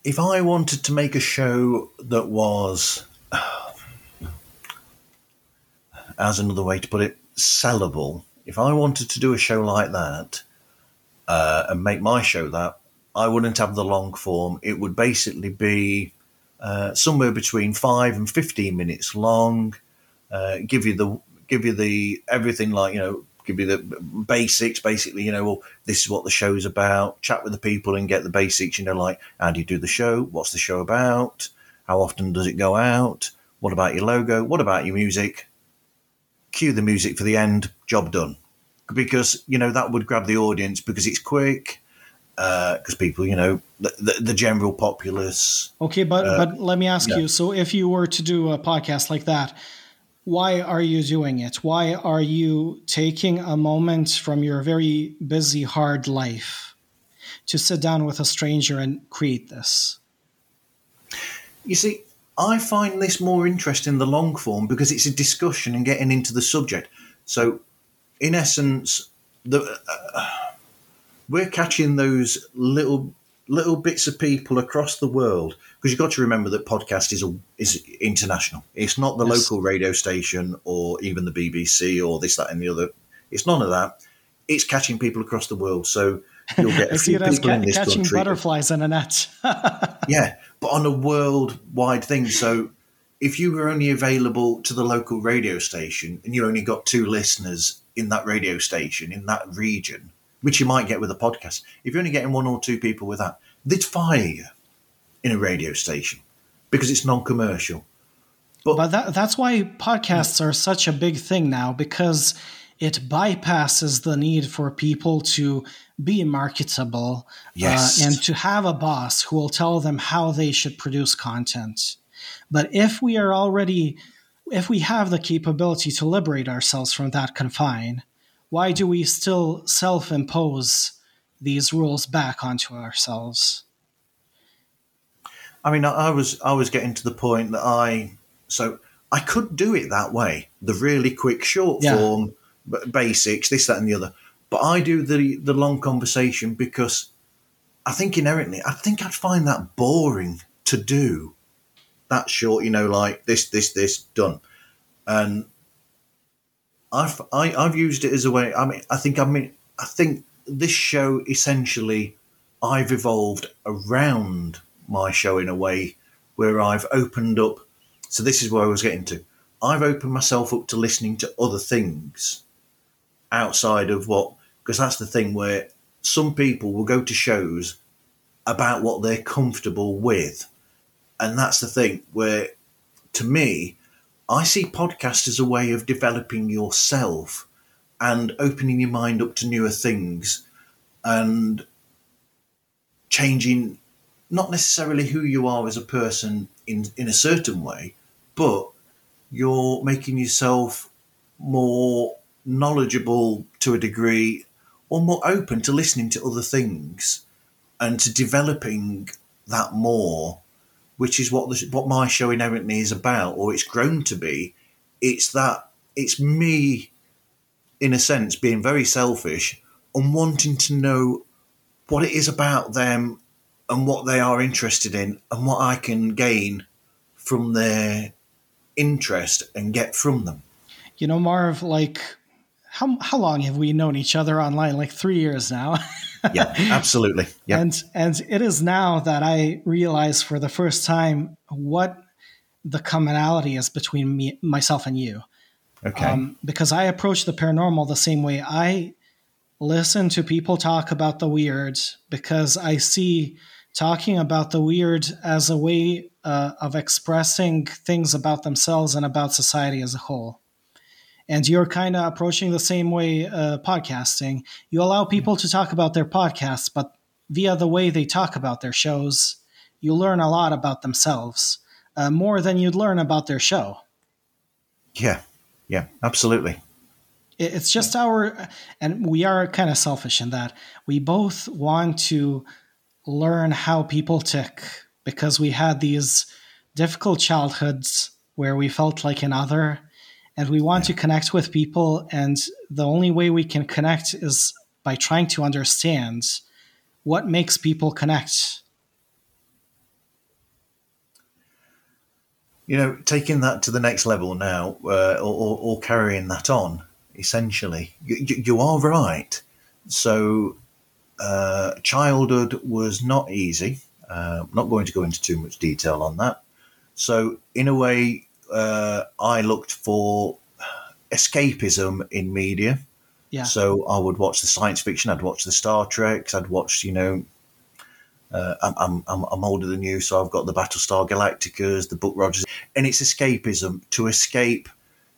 if I wanted to make a show that was, as another way to put it, sellable, if I wanted to do a show like that uh, and make my show that, I wouldn't have the long form. It would basically be uh, somewhere between five and fifteen minutes long. Uh, give you the give you the everything like you know give you the basics basically you know well this is what the show's about chat with the people and get the basics you know like how do you do the show? What's the show about? How often does it go out? What about your logo? What about your music? Cue the music for the end. Job done because you know that would grab the audience because it's quick because uh, people, you know, the, the, the, general populace. Okay, but uh, but let me ask yeah. you. So, if you were to do a podcast like that, why are you doing it? Why are you taking a moment from your very busy, hard life to sit down with a stranger and create this? You see, I find this more interesting the long form because it's a discussion and getting into the subject. So, in essence, the. Uh, we're catching those little little bits of people across the world because you've got to remember that podcast is a, is international. It's not the yes. local radio station or even the BBC or this, that, and the other. It's none of that. It's catching people across the world. So you'll get a few people ca- in this catching country. butterflies in a net. yeah, but on a worldwide thing. So if you were only available to the local radio station and you only got two listeners in that radio station in that region, which you might get with a podcast. If you're only getting one or two people with that, they'd fire you in a radio station because it's non-commercial. But, but that, that's why podcasts are such a big thing now because it bypasses the need for people to be marketable uh, yes. uh, and to have a boss who will tell them how they should produce content. But if we are already, if we have the capability to liberate ourselves from that confine, why do we still self impose these rules back onto ourselves? I mean, I was I was getting to the point that I so I could do it that way, the really quick short yeah. form basics, this, that, and the other. But I do the the long conversation because I think inherently, I think I'd find that boring to do. That short, you know, like this, this, this, done, and I've I, have i have used it as a way. I mean, I think I mean I think this show essentially I've evolved around my show in a way where I've opened up. So this is where I was getting to. I've opened myself up to listening to other things outside of what because that's the thing where some people will go to shows about what they're comfortable with. And that's the thing where to me I see podcast as a way of developing yourself and opening your mind up to newer things and changing not necessarily who you are as a person in, in a certain way, but you're making yourself more knowledgeable to a degree or more open to listening to other things and to developing that more, which is what what my show inherently is about, or it's grown to be. It's that it's me, in a sense, being very selfish and wanting to know what it is about them and what they are interested in and what I can gain from their interest and get from them. You know, Marv, like how how long have we known each other online? Like three years now. yeah, absolutely. Yeah. And and it is now that I realize for the first time what the commonality is between me myself and you. Okay. Um, because I approach the paranormal the same way. I listen to people talk about the weird because I see talking about the weird as a way uh, of expressing things about themselves and about society as a whole. And you're kind of approaching the same way uh, podcasting. You allow people to talk about their podcasts, but via the way they talk about their shows, you learn a lot about themselves, uh, more than you'd learn about their show. Yeah, yeah, absolutely. It's just our, and we are kind of selfish in that we both want to learn how people tick because we had these difficult childhoods where we felt like another and we want to connect with people and the only way we can connect is by trying to understand what makes people connect you know taking that to the next level now uh, or, or, carrying that on essentially you, you are right so uh, childhood was not easy. Uh, I'm not going to go into too much detail on that. So, in a way, uh, I looked for escapism in media. Yeah. So I would watch the science fiction. I'd watch the Star Treks. I'd watch, you know, uh, I'm, I'm, I'm older than you, so I've got the Battlestar Galacticas, the Buck Rogers, and it's escapism to escape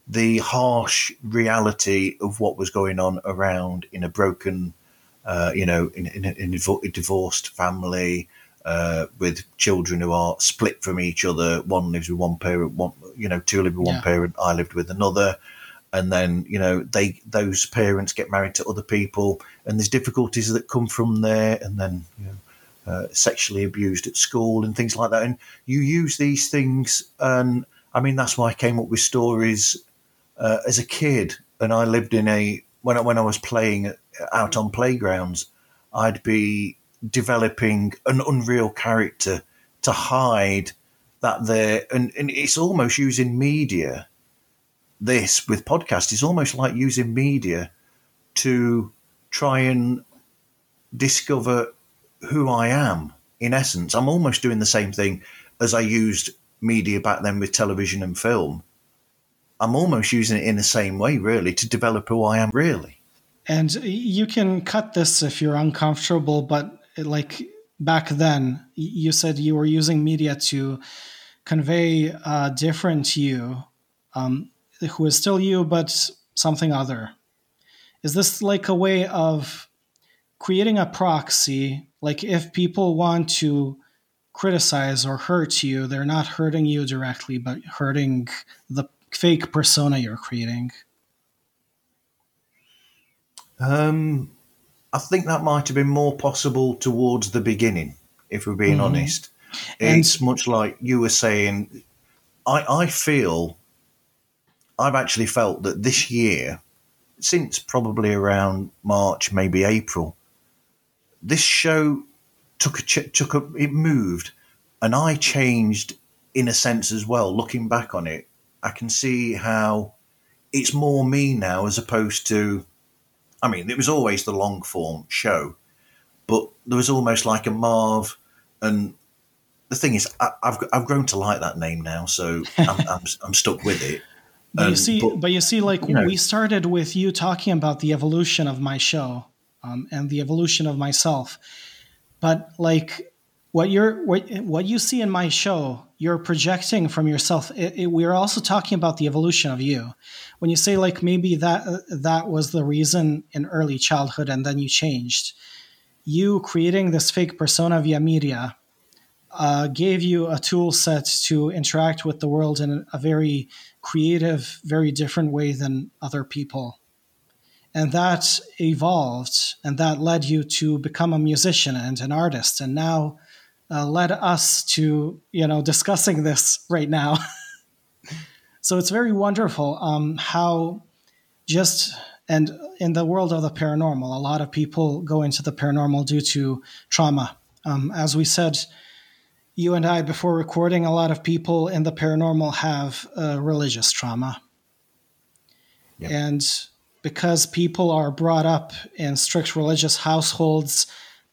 the harsh reality of what was going on around in a broken uh, you know, in, in, in, a divorced family uh, with children who are split from each other. One lives with one parent, one you know, two live with one yeah. parent. I lived with another, and then you know they those parents get married to other people, and there's difficulties that come from there, and then you know. Uh, sexually abused at school and things like that, and you use these things, and I mean that's why I came up with stories uh, as a kid, and I lived in a when I, when I was playing out on playgrounds, I'd be developing an unreal character to hide that there, and, and it's almost using media. This with podcast is almost like using media to try and discover who I am. In essence, I'm almost doing the same thing as I used media back then with television and film. I'm almost using it in the same way, really, to develop who I am, really. And you can cut this if you're uncomfortable, but like back then, you said you were using media to convey a different you, um, who is still you, but something other. Is this like a way of creating a proxy? Like if people want to criticize or hurt you, they're not hurting you directly, but hurting the fake persona you're creating. Um, I think that might have been more possible towards the beginning, if we're being mm. honest. It's and, much like you were saying. I, I feel I've actually felt that this year, since probably around March, maybe April, this show took a took a it moved, and I changed in a sense as well. Looking back on it, I can see how it's more me now as opposed to I mean, it was always the long form show, but there was almost like a Marv. And the thing is, I, have I've grown to like that name now, so I'm, I'm, I'm stuck with it. But you see, but, but, you see, like you know, we started with you talking about the evolution of my show um, and the evolution of myself, but like what you're what, what you see in my show you're projecting from yourself. It, it, we're also talking about the evolution of you. When you say like maybe that uh, that was the reason in early childhood and then you changed. You creating this fake persona via media uh, gave you a tool set to interact with the world in a very creative very different way than other people. And that evolved and that led you to become a musician and an artist. And now uh, led us to you know discussing this right now. so it's very wonderful um, how just and in the world of the paranormal, a lot of people go into the paranormal due to trauma. Um, as we said, you and I before recording, a lot of people in the paranormal have uh, religious trauma, yep. and because people are brought up in strict religious households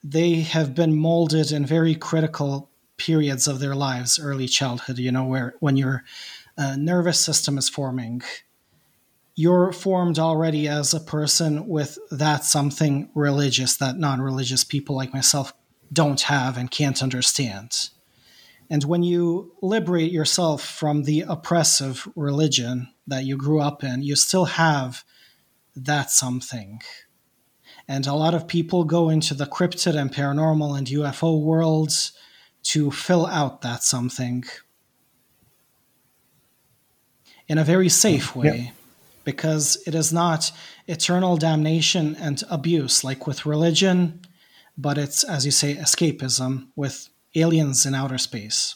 they have been molded in very critical periods of their lives, early childhood, you know, where when your uh, nervous system is forming, you're formed already as a person with that something religious that non religious people like myself don't have and can't understand. And when you liberate yourself from the oppressive religion that you grew up in, you still have that something and a lot of people go into the cryptid and paranormal and UFO worlds to fill out that something in a very safe way. Yeah. Because it is not eternal damnation and abuse like with religion, but it's, as you say, escapism with aliens in outer space.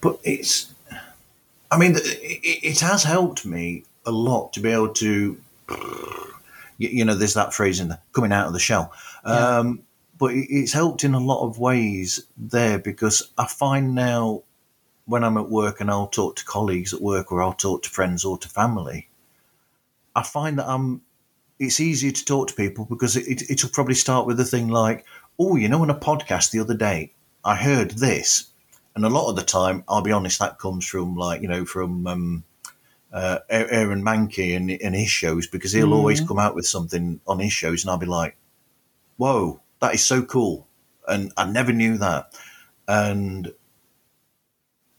But it's, I mean, it, has helped me a lot to be able to you, you know, there's that phrase in the coming out of the shell. Yeah. Um, but it's helped in a lot of ways there because I find now when I'm at work and I'll talk to colleagues at work or I'll talk to friends or to family, I find that I'm it's easier to talk to people because it, it, it'll probably start with a thing like, oh, you know, on a podcast the other day, I heard this. And a lot of the time, I'll be honest, that comes from like, you know, from um, uh, Aaron Mahnke and, and his shows because he'll mm. always come out with something on his shows, and I'll be like, "Whoa, that is so cool!" And I never knew that, and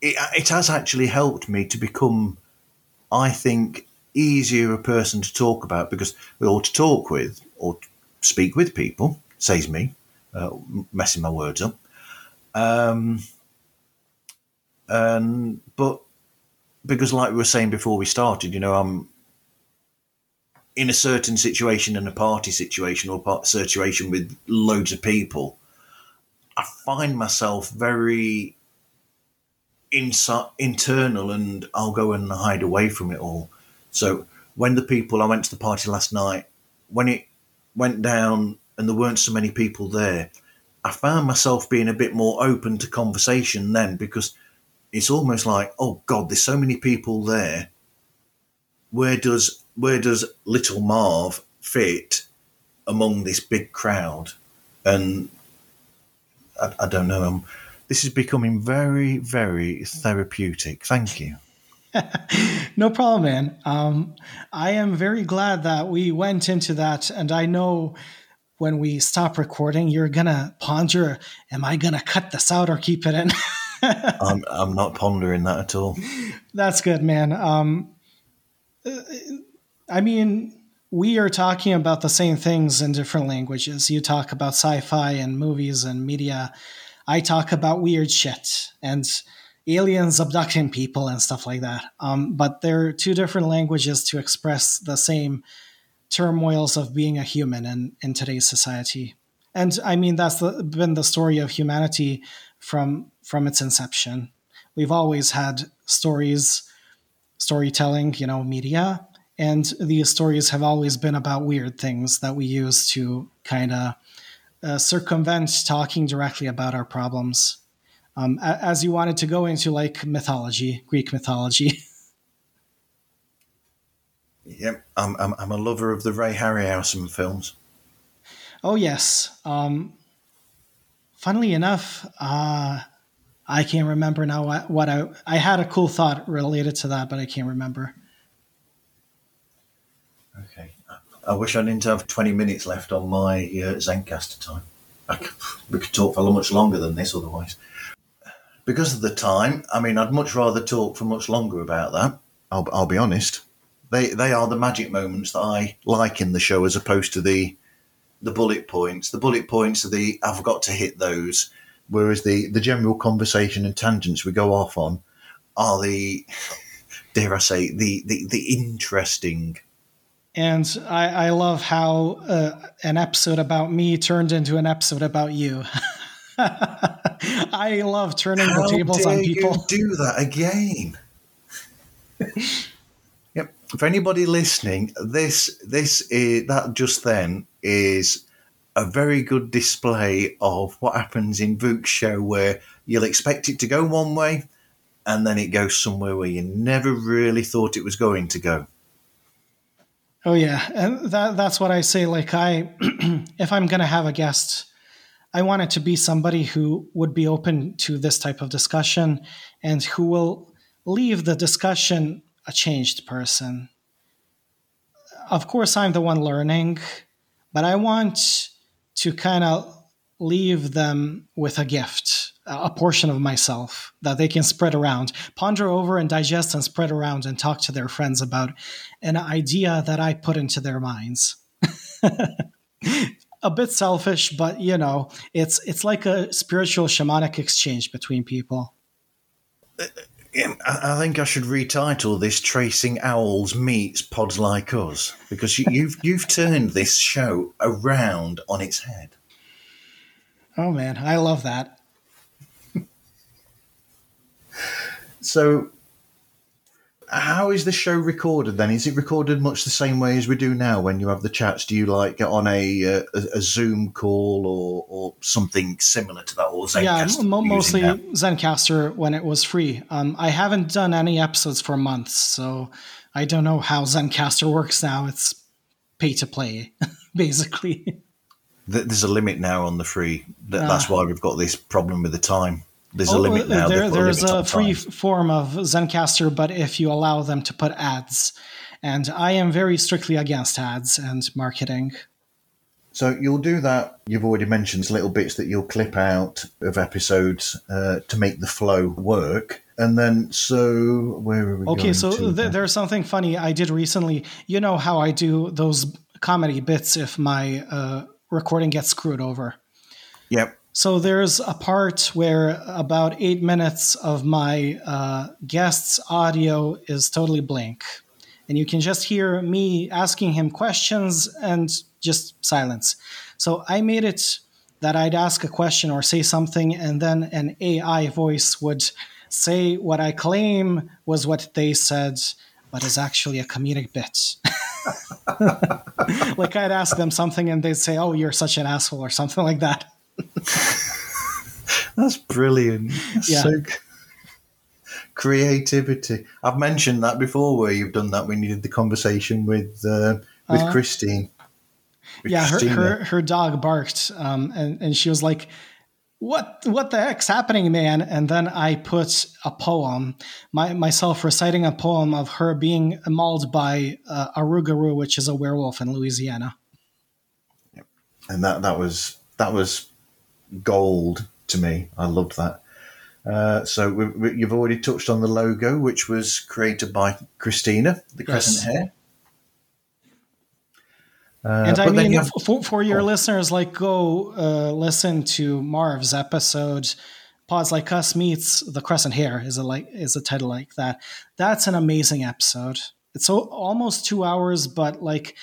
it, it has actually helped me to become, I think, easier a person to talk about because or to talk with or speak with people. Says me, uh, messing my words up. Um, and but because, like we were saying before we started, you know, I'm in a certain situation, in a party situation or part situation with loads of people. I find myself very inside, internal, and I'll go and hide away from it all. So when the people I went to the party last night, when it went down and there weren't so many people there, I found myself being a bit more open to conversation then because it's almost like, oh God, there's so many people there. Where does where does little Marv fit among this big crowd? And I, I don't know. Um, this is becoming very, very therapeutic. Thank you. no problem, man. Um, I am very glad that we went into that, and I know when we stop recording, you're gonna ponder: Am I gonna cut this out or keep it in? I'm I'm not pondering that at all. That's good, man. Um, I mean, we are talking about the same things in different languages. You talk about sci-fi and movies and media. I talk about weird shit and aliens abducting people and stuff like that. Um, but they're two different languages to express the same turmoils of being a human in, in today's society. And I mean, that's the, been the story of humanity from from its inception. We've always had stories, storytelling, you know, media, and these stories have always been about weird things that we use to kind of uh, circumvent talking directly about our problems. Um, as you wanted to go into like mythology, Greek mythology. Yep, I'm, I'm, I'm, a lover of the Ray Harryhausen films. Oh yes. Um, funnily enough, uh, I can't remember now what, what I I had a cool thought related to that, but I can't remember. Okay, I wish I didn't have twenty minutes left on my uh, Zencastr time. I, we could talk for much longer than this otherwise. Because of the time, I mean, I'd much rather talk for much longer about that. I'll, I'll be honest. They they are the magic moments that I like in the show, as opposed to the the bullet points. The bullet points are the I've got to hit those, whereas the the general conversation and tangents we go off on are the dare I say the the, the interesting and I, I love how uh, an episode about me turned into an episode about you. I love turning how the tables on people. do that again. yep. For anybody listening, this this is that just then is a very good display of what happens in Vuk's show, where you'll expect it to go one way, and then it goes somewhere where you never really thought it was going to go. Oh yeah, and that that's what I say. Like I, if I'm gonna have a guest, I want it to be somebody who would be open to this type of discussion and who will leave the discussion a changed person. Of course, I'm the one learning, but I want to kind of leave them with a gift, a portion of myself that they can spread around, ponder over and digest and spread around and talk to their friends about an idea that I put into their minds. a bit selfish, but you know, it's it's like a spiritual shamanic exchange between people. Uh, I think I should retitle this "Tracing Owls Meets Pods Like Us" because you, you've you've turned this show around on its head. Oh man, I love that. so, how is the show recorded then? Is it recorded much the same way as we do now when you have the chats? Do you like get on a a, a Zoom call or, or something similar to that? Or Zencastr yeah, mostly Zencastr when it was free. Um, I haven't done any episodes for months, so I don't know how Zencastr works now. It's pay to play, basically there's a limit now on the free. That's why we've got this problem with the time. There's oh, a limit now. There, there's a, a free time. form of Zencastr, but if you allow them to put ads, and I am very strictly against ads and marketing. So you'll do that. You've already mentioned little bits that you'll clip out of episodes uh, to make the flow work. And then, so where are we? Okay, so th- there's something funny I did recently. You know how I do those comedy bits if my uh, recording gets screwed over. Yep. So there's a part where about eight minutes of my uh, guest's audio is totally blank. And you can just hear me asking him questions and just silence. So I made it that I'd ask a question or say something, and then an AI voice would say what I claim was what they said, but is actually a comedic bit. like I'd ask them something and they'd say, "Oh, you're such an asshole" or something like that. That's brilliant. That's yeah. So creativity. I've mentioned that before, where you've done that when you did the conversation with uh, with uh, Christine. With yeah, her, her, her dog barked, um, and and she was like, what what the heck's happening man and then i put a poem my, myself reciting a poem of her being mauled by uh, a rougarou which is a werewolf in louisiana yep. and that that was that was gold to me i loved that uh, so we, we, you've already touched on the logo which was created by christina the crescent hair uh, and I mean, have, for, for your oh. listeners, like go uh, listen to Marv's episode. Pods like us meets the Crescent Hair is a like is a title like that. That's an amazing episode. It's so, almost two hours, but like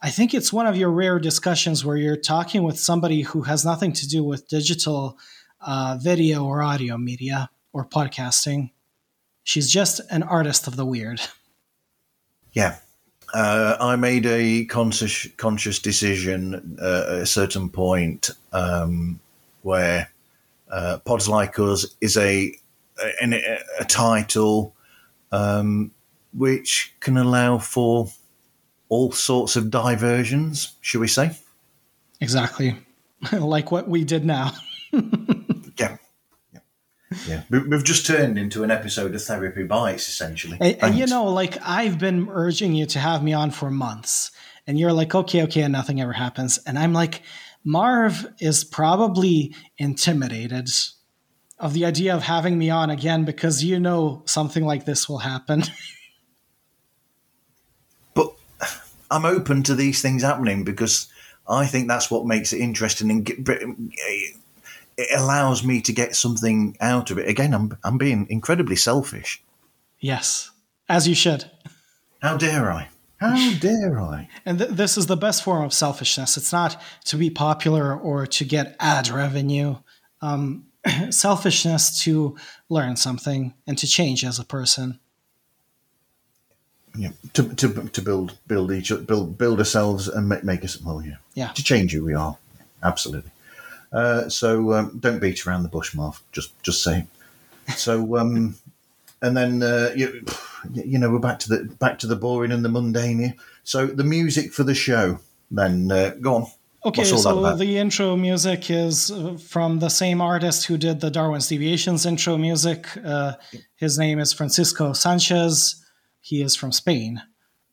I think it's one of your rare discussions where you're talking with somebody who has nothing to do with digital uh, video or audio media or podcasting. She's just an artist of the weird. Yeah, uh, I made a conscious conscious decision uh, at a certain point um, where uh, Pods Like Us is a a, a title um, which can allow for all sorts of diversions, should we say? Exactly, like what we did now. Yeah, Yeah. we've just turned into an episode of Therapy Bites, essentially. And, and, you know, like I've been urging you to have me on for months, and you're like, okay, okay, and nothing ever happens. And I'm like, Marv is probably intimidated of the idea of having me on again because you know something like this will happen. but I'm open to these things happening because I think that's what makes it interesting and get, it allows me to get something out of it. Again, I'm I'm being incredibly selfish. Yes, as you should. How dare I? How dare I? And th- this is the best form of selfishness. It's not to be popular or to get ad revenue. Um, selfishness to learn something and to change as a person. Yeah, to, to, to build build each build build ourselves and make, make us well, yeah, yeah, to change who we are, absolutely. Uh, so um, don't beat around the bush, Marv. Just just say. So um, and then uh, you, you know we're back to the back to the boring and the mundane here. So the music for the show. Then uh, go on. Okay, so the intro music is uh, from the same artist who did the Darwin's Deviations intro music. Uh, his name is Francisco Sanchez. He is from Spain.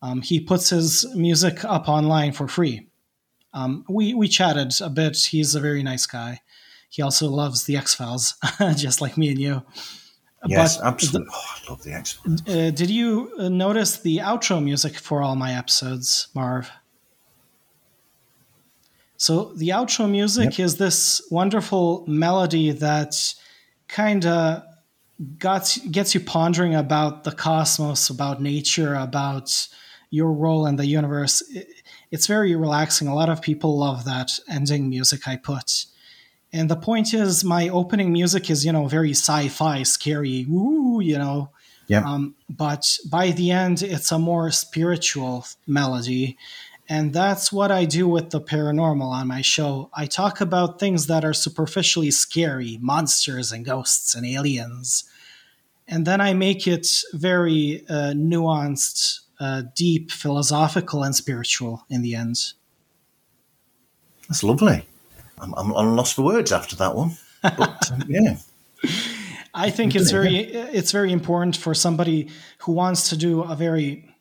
Um, he puts his music up online for free. Um, we we chatted a bit. He's a very nice guy. He also loves the X Files, just like me and you. Yes, but absolutely. The, oh, I love the X Files. Uh, did you uh, notice the outro music for all my episodes, Marv? So the outro music yep. is this wonderful melody that kind of gets gets you pondering about the cosmos, about nature, about your role in the universe. It's very relaxing. A lot of people love that ending music I put. And the point is, my opening music is, you know, very sci fi, scary, woo, you know. Yeah. Um, but by the end, it's a more spiritual melody. And that's what I do with the paranormal on my show. I talk about things that are superficially scary monsters and ghosts and aliens. And then I make it very uh, nuanced uh, deep, philosophical, and spiritual in the end. That's lovely. I'm, I'm, I'm lost for words after that one. But um, yeah. I think it's very it's very important for somebody who wants to do a very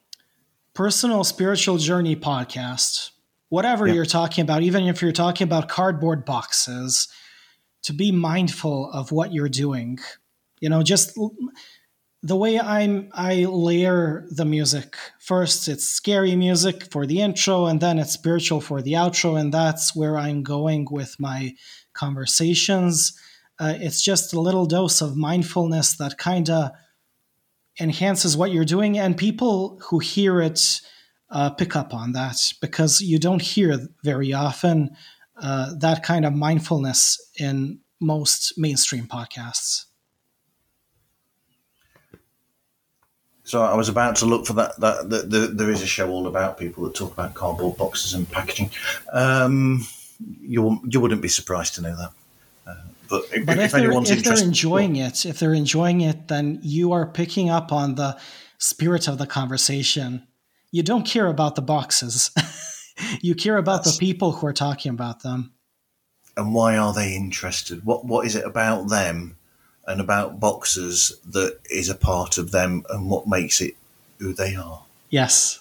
personal spiritual journey podcast, whatever yeah. you're talking about, even if you're talking about cardboard boxes, to be mindful of what you're doing. You know, just the way I'm I layer the music. First, it's scary music for the intro, and then it's spiritual for the outro, and that's where I'm going with my conversations. Uh, it's just a little dose of mindfulness that kind of enhances what you're doing, and people who hear it uh, pick up on that because you don't hear very often uh, that kind of mindfulness in most mainstream podcasts. So I was about to look for that. That, that, there is a show all about people that talk about cardboard boxes and packaging. Um, you you wouldn't be surprised to know that. Uh, but, if, but if, if they're, if they're enjoying well, it, if they're enjoying it, then you are picking up on the spirit of the conversation. You don't care about the boxes. you care about the people who are talking about them. And why are they interested? What what is it about them and about boxers that is a part of them and what makes it who they are. Yes.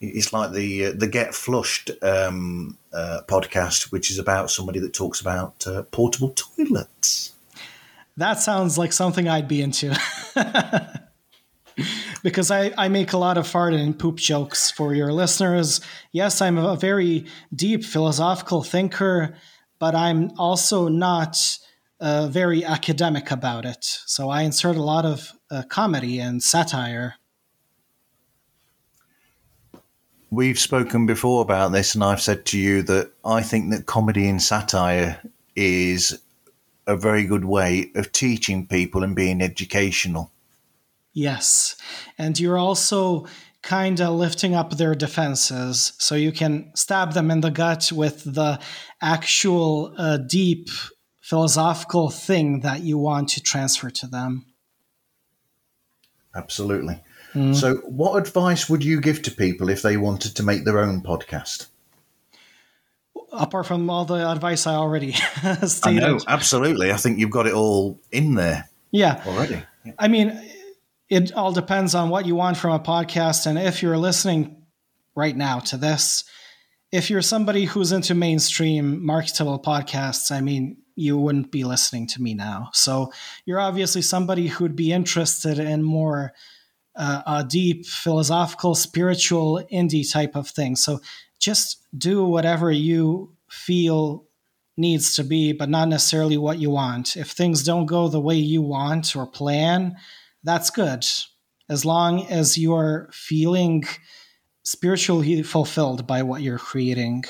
It's like the uh, the Get Flushed um, uh, podcast, which is about somebody that talks about uh, portable toilets. That sounds like something I'd be into. because I, I make a lot of fart and poop jokes for your listeners. Yes, I'm a very deep philosophical thinker, but I'm also not uh, very academic about it. So I insert a lot of uh, comedy and satire. We've spoken before about this, and I've said to you that I think that comedy and satire is a very good way of teaching people and being educational. Yes. And you're also kind of lifting up their defenses so you can stab them in the gut with the actual uh, deep philosophical thing that you want to transfer to them. Absolutely. Mm. So, what advice would you give to people if they wanted to make their own podcast? Apart from all the advice I already stated. I know, absolutely. I think you've got it all in there. Yeah. Already. Yeah. I mean, it all depends on what you want from a podcast. And if you're listening right now to this, if you're somebody who's into mainstream marketable podcasts, I mean, you wouldn't be listening to me now. So you're obviously somebody who'd be interested in more uh, a deep philosophical, spiritual, indie type of thing. So just do whatever you feel needs to be, but not necessarily what you want. If things don't go the way you want or plan, that's good. As long as you're feeling spiritually fulfilled by what you're creating.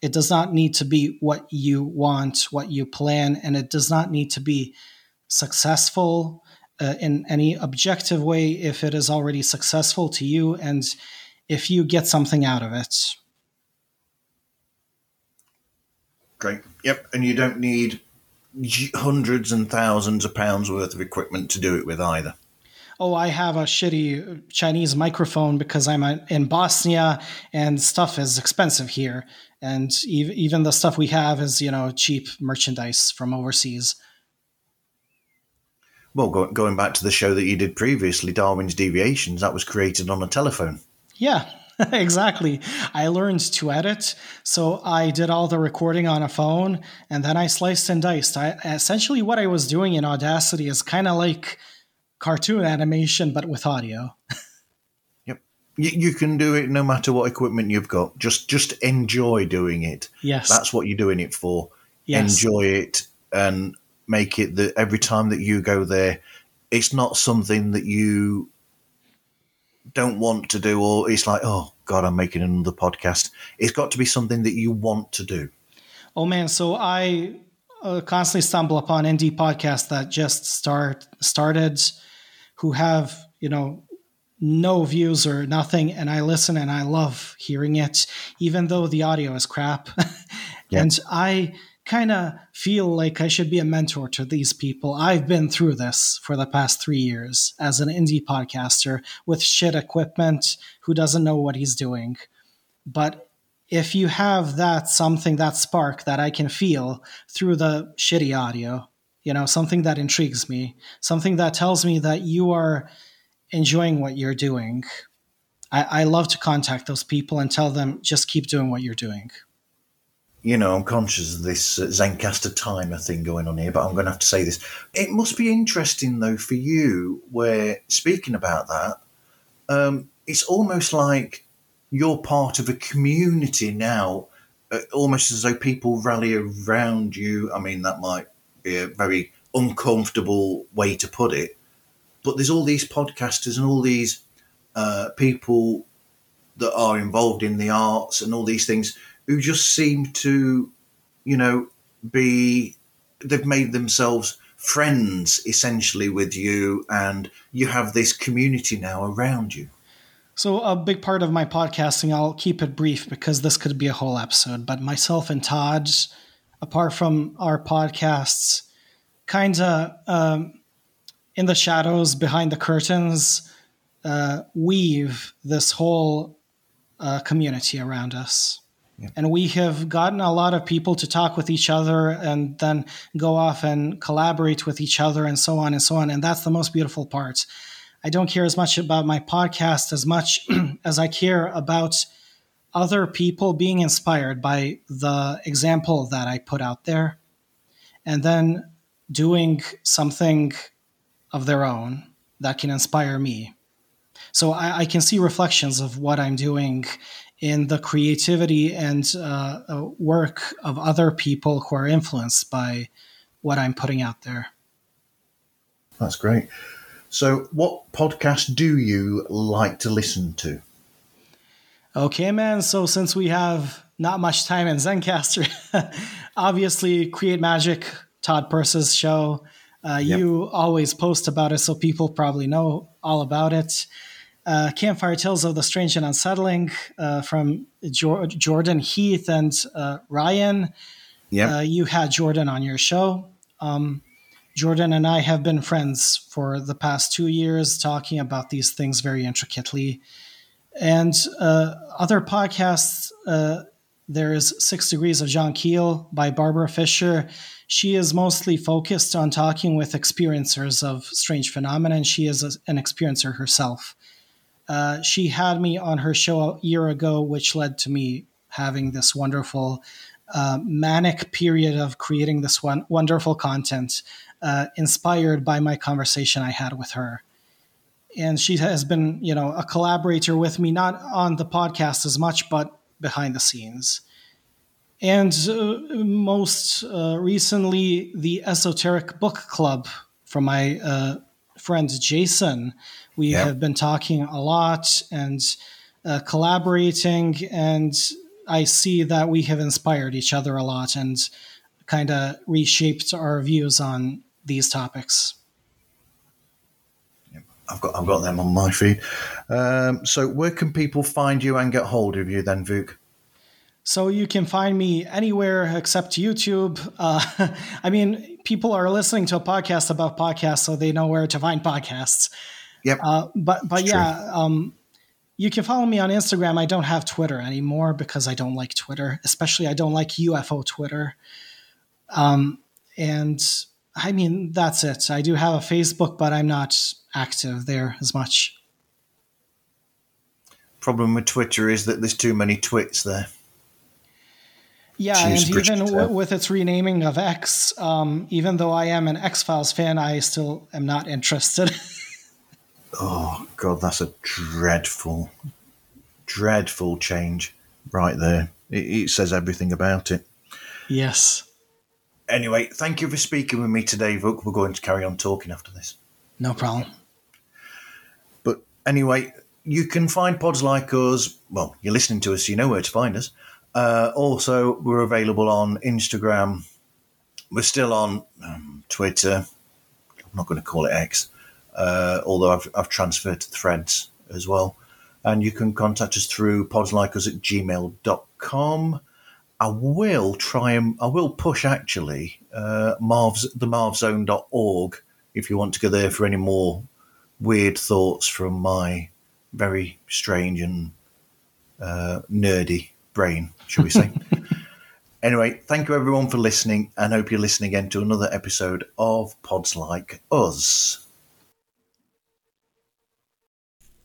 It does not need to be what you want, what you plan, and it does not need to be successful uh, in any objective way if it is already successful to you and if you get something out of it. Great. Yep. And you don't need hundreds and thousands of pounds worth of equipment to do it with either. Oh, I have a shitty Chinese microphone because I'm in Bosnia and stuff is expensive here. And even the stuff we have is, you know, cheap merchandise from overseas. Well, going back to the show that you did previously, Darwin's Deviations, that was created on a telephone. Yeah, exactly. I learned to edit, so I did all the recording on a phone, and then I sliced and diced. I, essentially, what I was doing in Audacity is kind of like cartoon animation, but with audio. yep, you, you, can do it no matter what equipment you've got. Just just enjoy doing it. Yes, that's what you're doing it for. Yes. Enjoy it and make it that every time that you go there, it's not something that you don't want to do, or it's like, oh God, I'm making another podcast. It's got to be something that you want to do. Oh man, so I uh, constantly stumble upon indie podcasts that just start started, who have you know no views or nothing, and I listen and I love hearing it, even though the audio is crap. yeah. And I kind of feel like I should be a mentor to these people. I've been through this for the past three years as an indie podcaster with shit equipment who doesn't know what he's doing. But if you have that something, that spark that I can feel through the shitty audio, you know, something that intrigues me, something that tells me that you are enjoying what you're doing, I, I love to contact those people and tell them just keep doing what you're doing you know, I'm conscious of this uh, Zencastr timer thing going on here, but I'm going to have to say this. It must be interesting, though, for you, where speaking about that, um, it's almost like you're part of a community now, uh, almost as though people rally around you. I mean, that might be a very uncomfortable way to put it, but there's all these podcasters and all these uh, people that are involved in the arts and all these things who just seem to, you know, be they've made themselves friends essentially with you, and you have this community now around you. So, a big part of my podcasting, I'll keep it brief because this could be a whole episode, but myself and Todd, apart from our podcasts, kind of um, in the shadows behind the curtains, uh, weave this whole uh, community around us. Yeah. And we have gotten a lot of people to talk with each other and then go off and collaborate with each other and so on and so on. And that's the most beautiful part. I don't care as much about my podcast as much as I care about other people being inspired by the example that I put out there and then doing something of their own that can inspire me. So I, I can see reflections of what I'm doing in the creativity and uh, uh, work of other people who are influenced by what I'm putting out there. That's great. So, what podcast do you like to listen to? Okay, man. So, since we have not much time in Zencastr, obviously, Create Magic, Todd Purse's show. Uh, yep. You always post about it, so people probably know all about it uh, Campfire Tales of the Strange and Unsettling uh, from jo- Jordan Heath and uh, Ryan. Yeah, uh, you had Jordan on your show. Um, Jordan and I have been friends for the past two years, talking about these things very intricately. And uh, other podcasts, uh, there is Six Degrees of John Keel by Barbara Fisher. She is mostly focused on talking with experiencers of strange phenomena, and she is a, an experiencer herself. Uh, she had me on her show a year ago, which led to me having this wonderful uh, manic period of creating this one wonderful content, uh, inspired by my conversation I had with her. And she has been, you know, a collaborator with me, not on the podcast as much, but behind the scenes. And uh, most uh, recently, the Esoteric Book Club from my friend Jason. We yeah. have been talking a lot and uh, collaborating, and I see that we have inspired each other a lot and kind of reshaped our views on these topics. I've got I've got them on my feed. Um, so where can people find you and get hold of you then, Vuk? So you can find me anywhere except YouTube. Uh, I mean, people are listening to a podcast about podcasts, so they know where to find podcasts. Yep. Uh, but but it's yeah, um, you can follow me on Instagram. I don't have Twitter anymore because I don't like Twitter, especially I don't like UFO Twitter. Um, and I mean, that's it. I do have a Facebook, but I'm not active there as much. Problem with Twitter is that there's too many twits there. Yeah, and even w- with its renaming of X, um, even though I am an X Files fan, I still am not interested. oh God, that's a dreadful, dreadful change right there. It, it says everything about it. Yes. Anyway, thank you for speaking with me today, Vuk. We're going to carry on talking after this. No problem. But anyway, you can find pods like us. Well, you're listening to us, so you know where to find us. Uh, also, we're available on Instagram. We're still on um, Twitter. I'm not going to call it X, uh, although I've, I've transferred to Threads as well. And you can contact us through podslikeus at gmail.com. I will try and I will push actually uh, Marv's the marvzone.org if you want to go there for any more weird thoughts from my very strange and uh, nerdy brain, shall we say. anyway, thank you everyone for listening and hope you're listening again to another episode of Pods Like Us.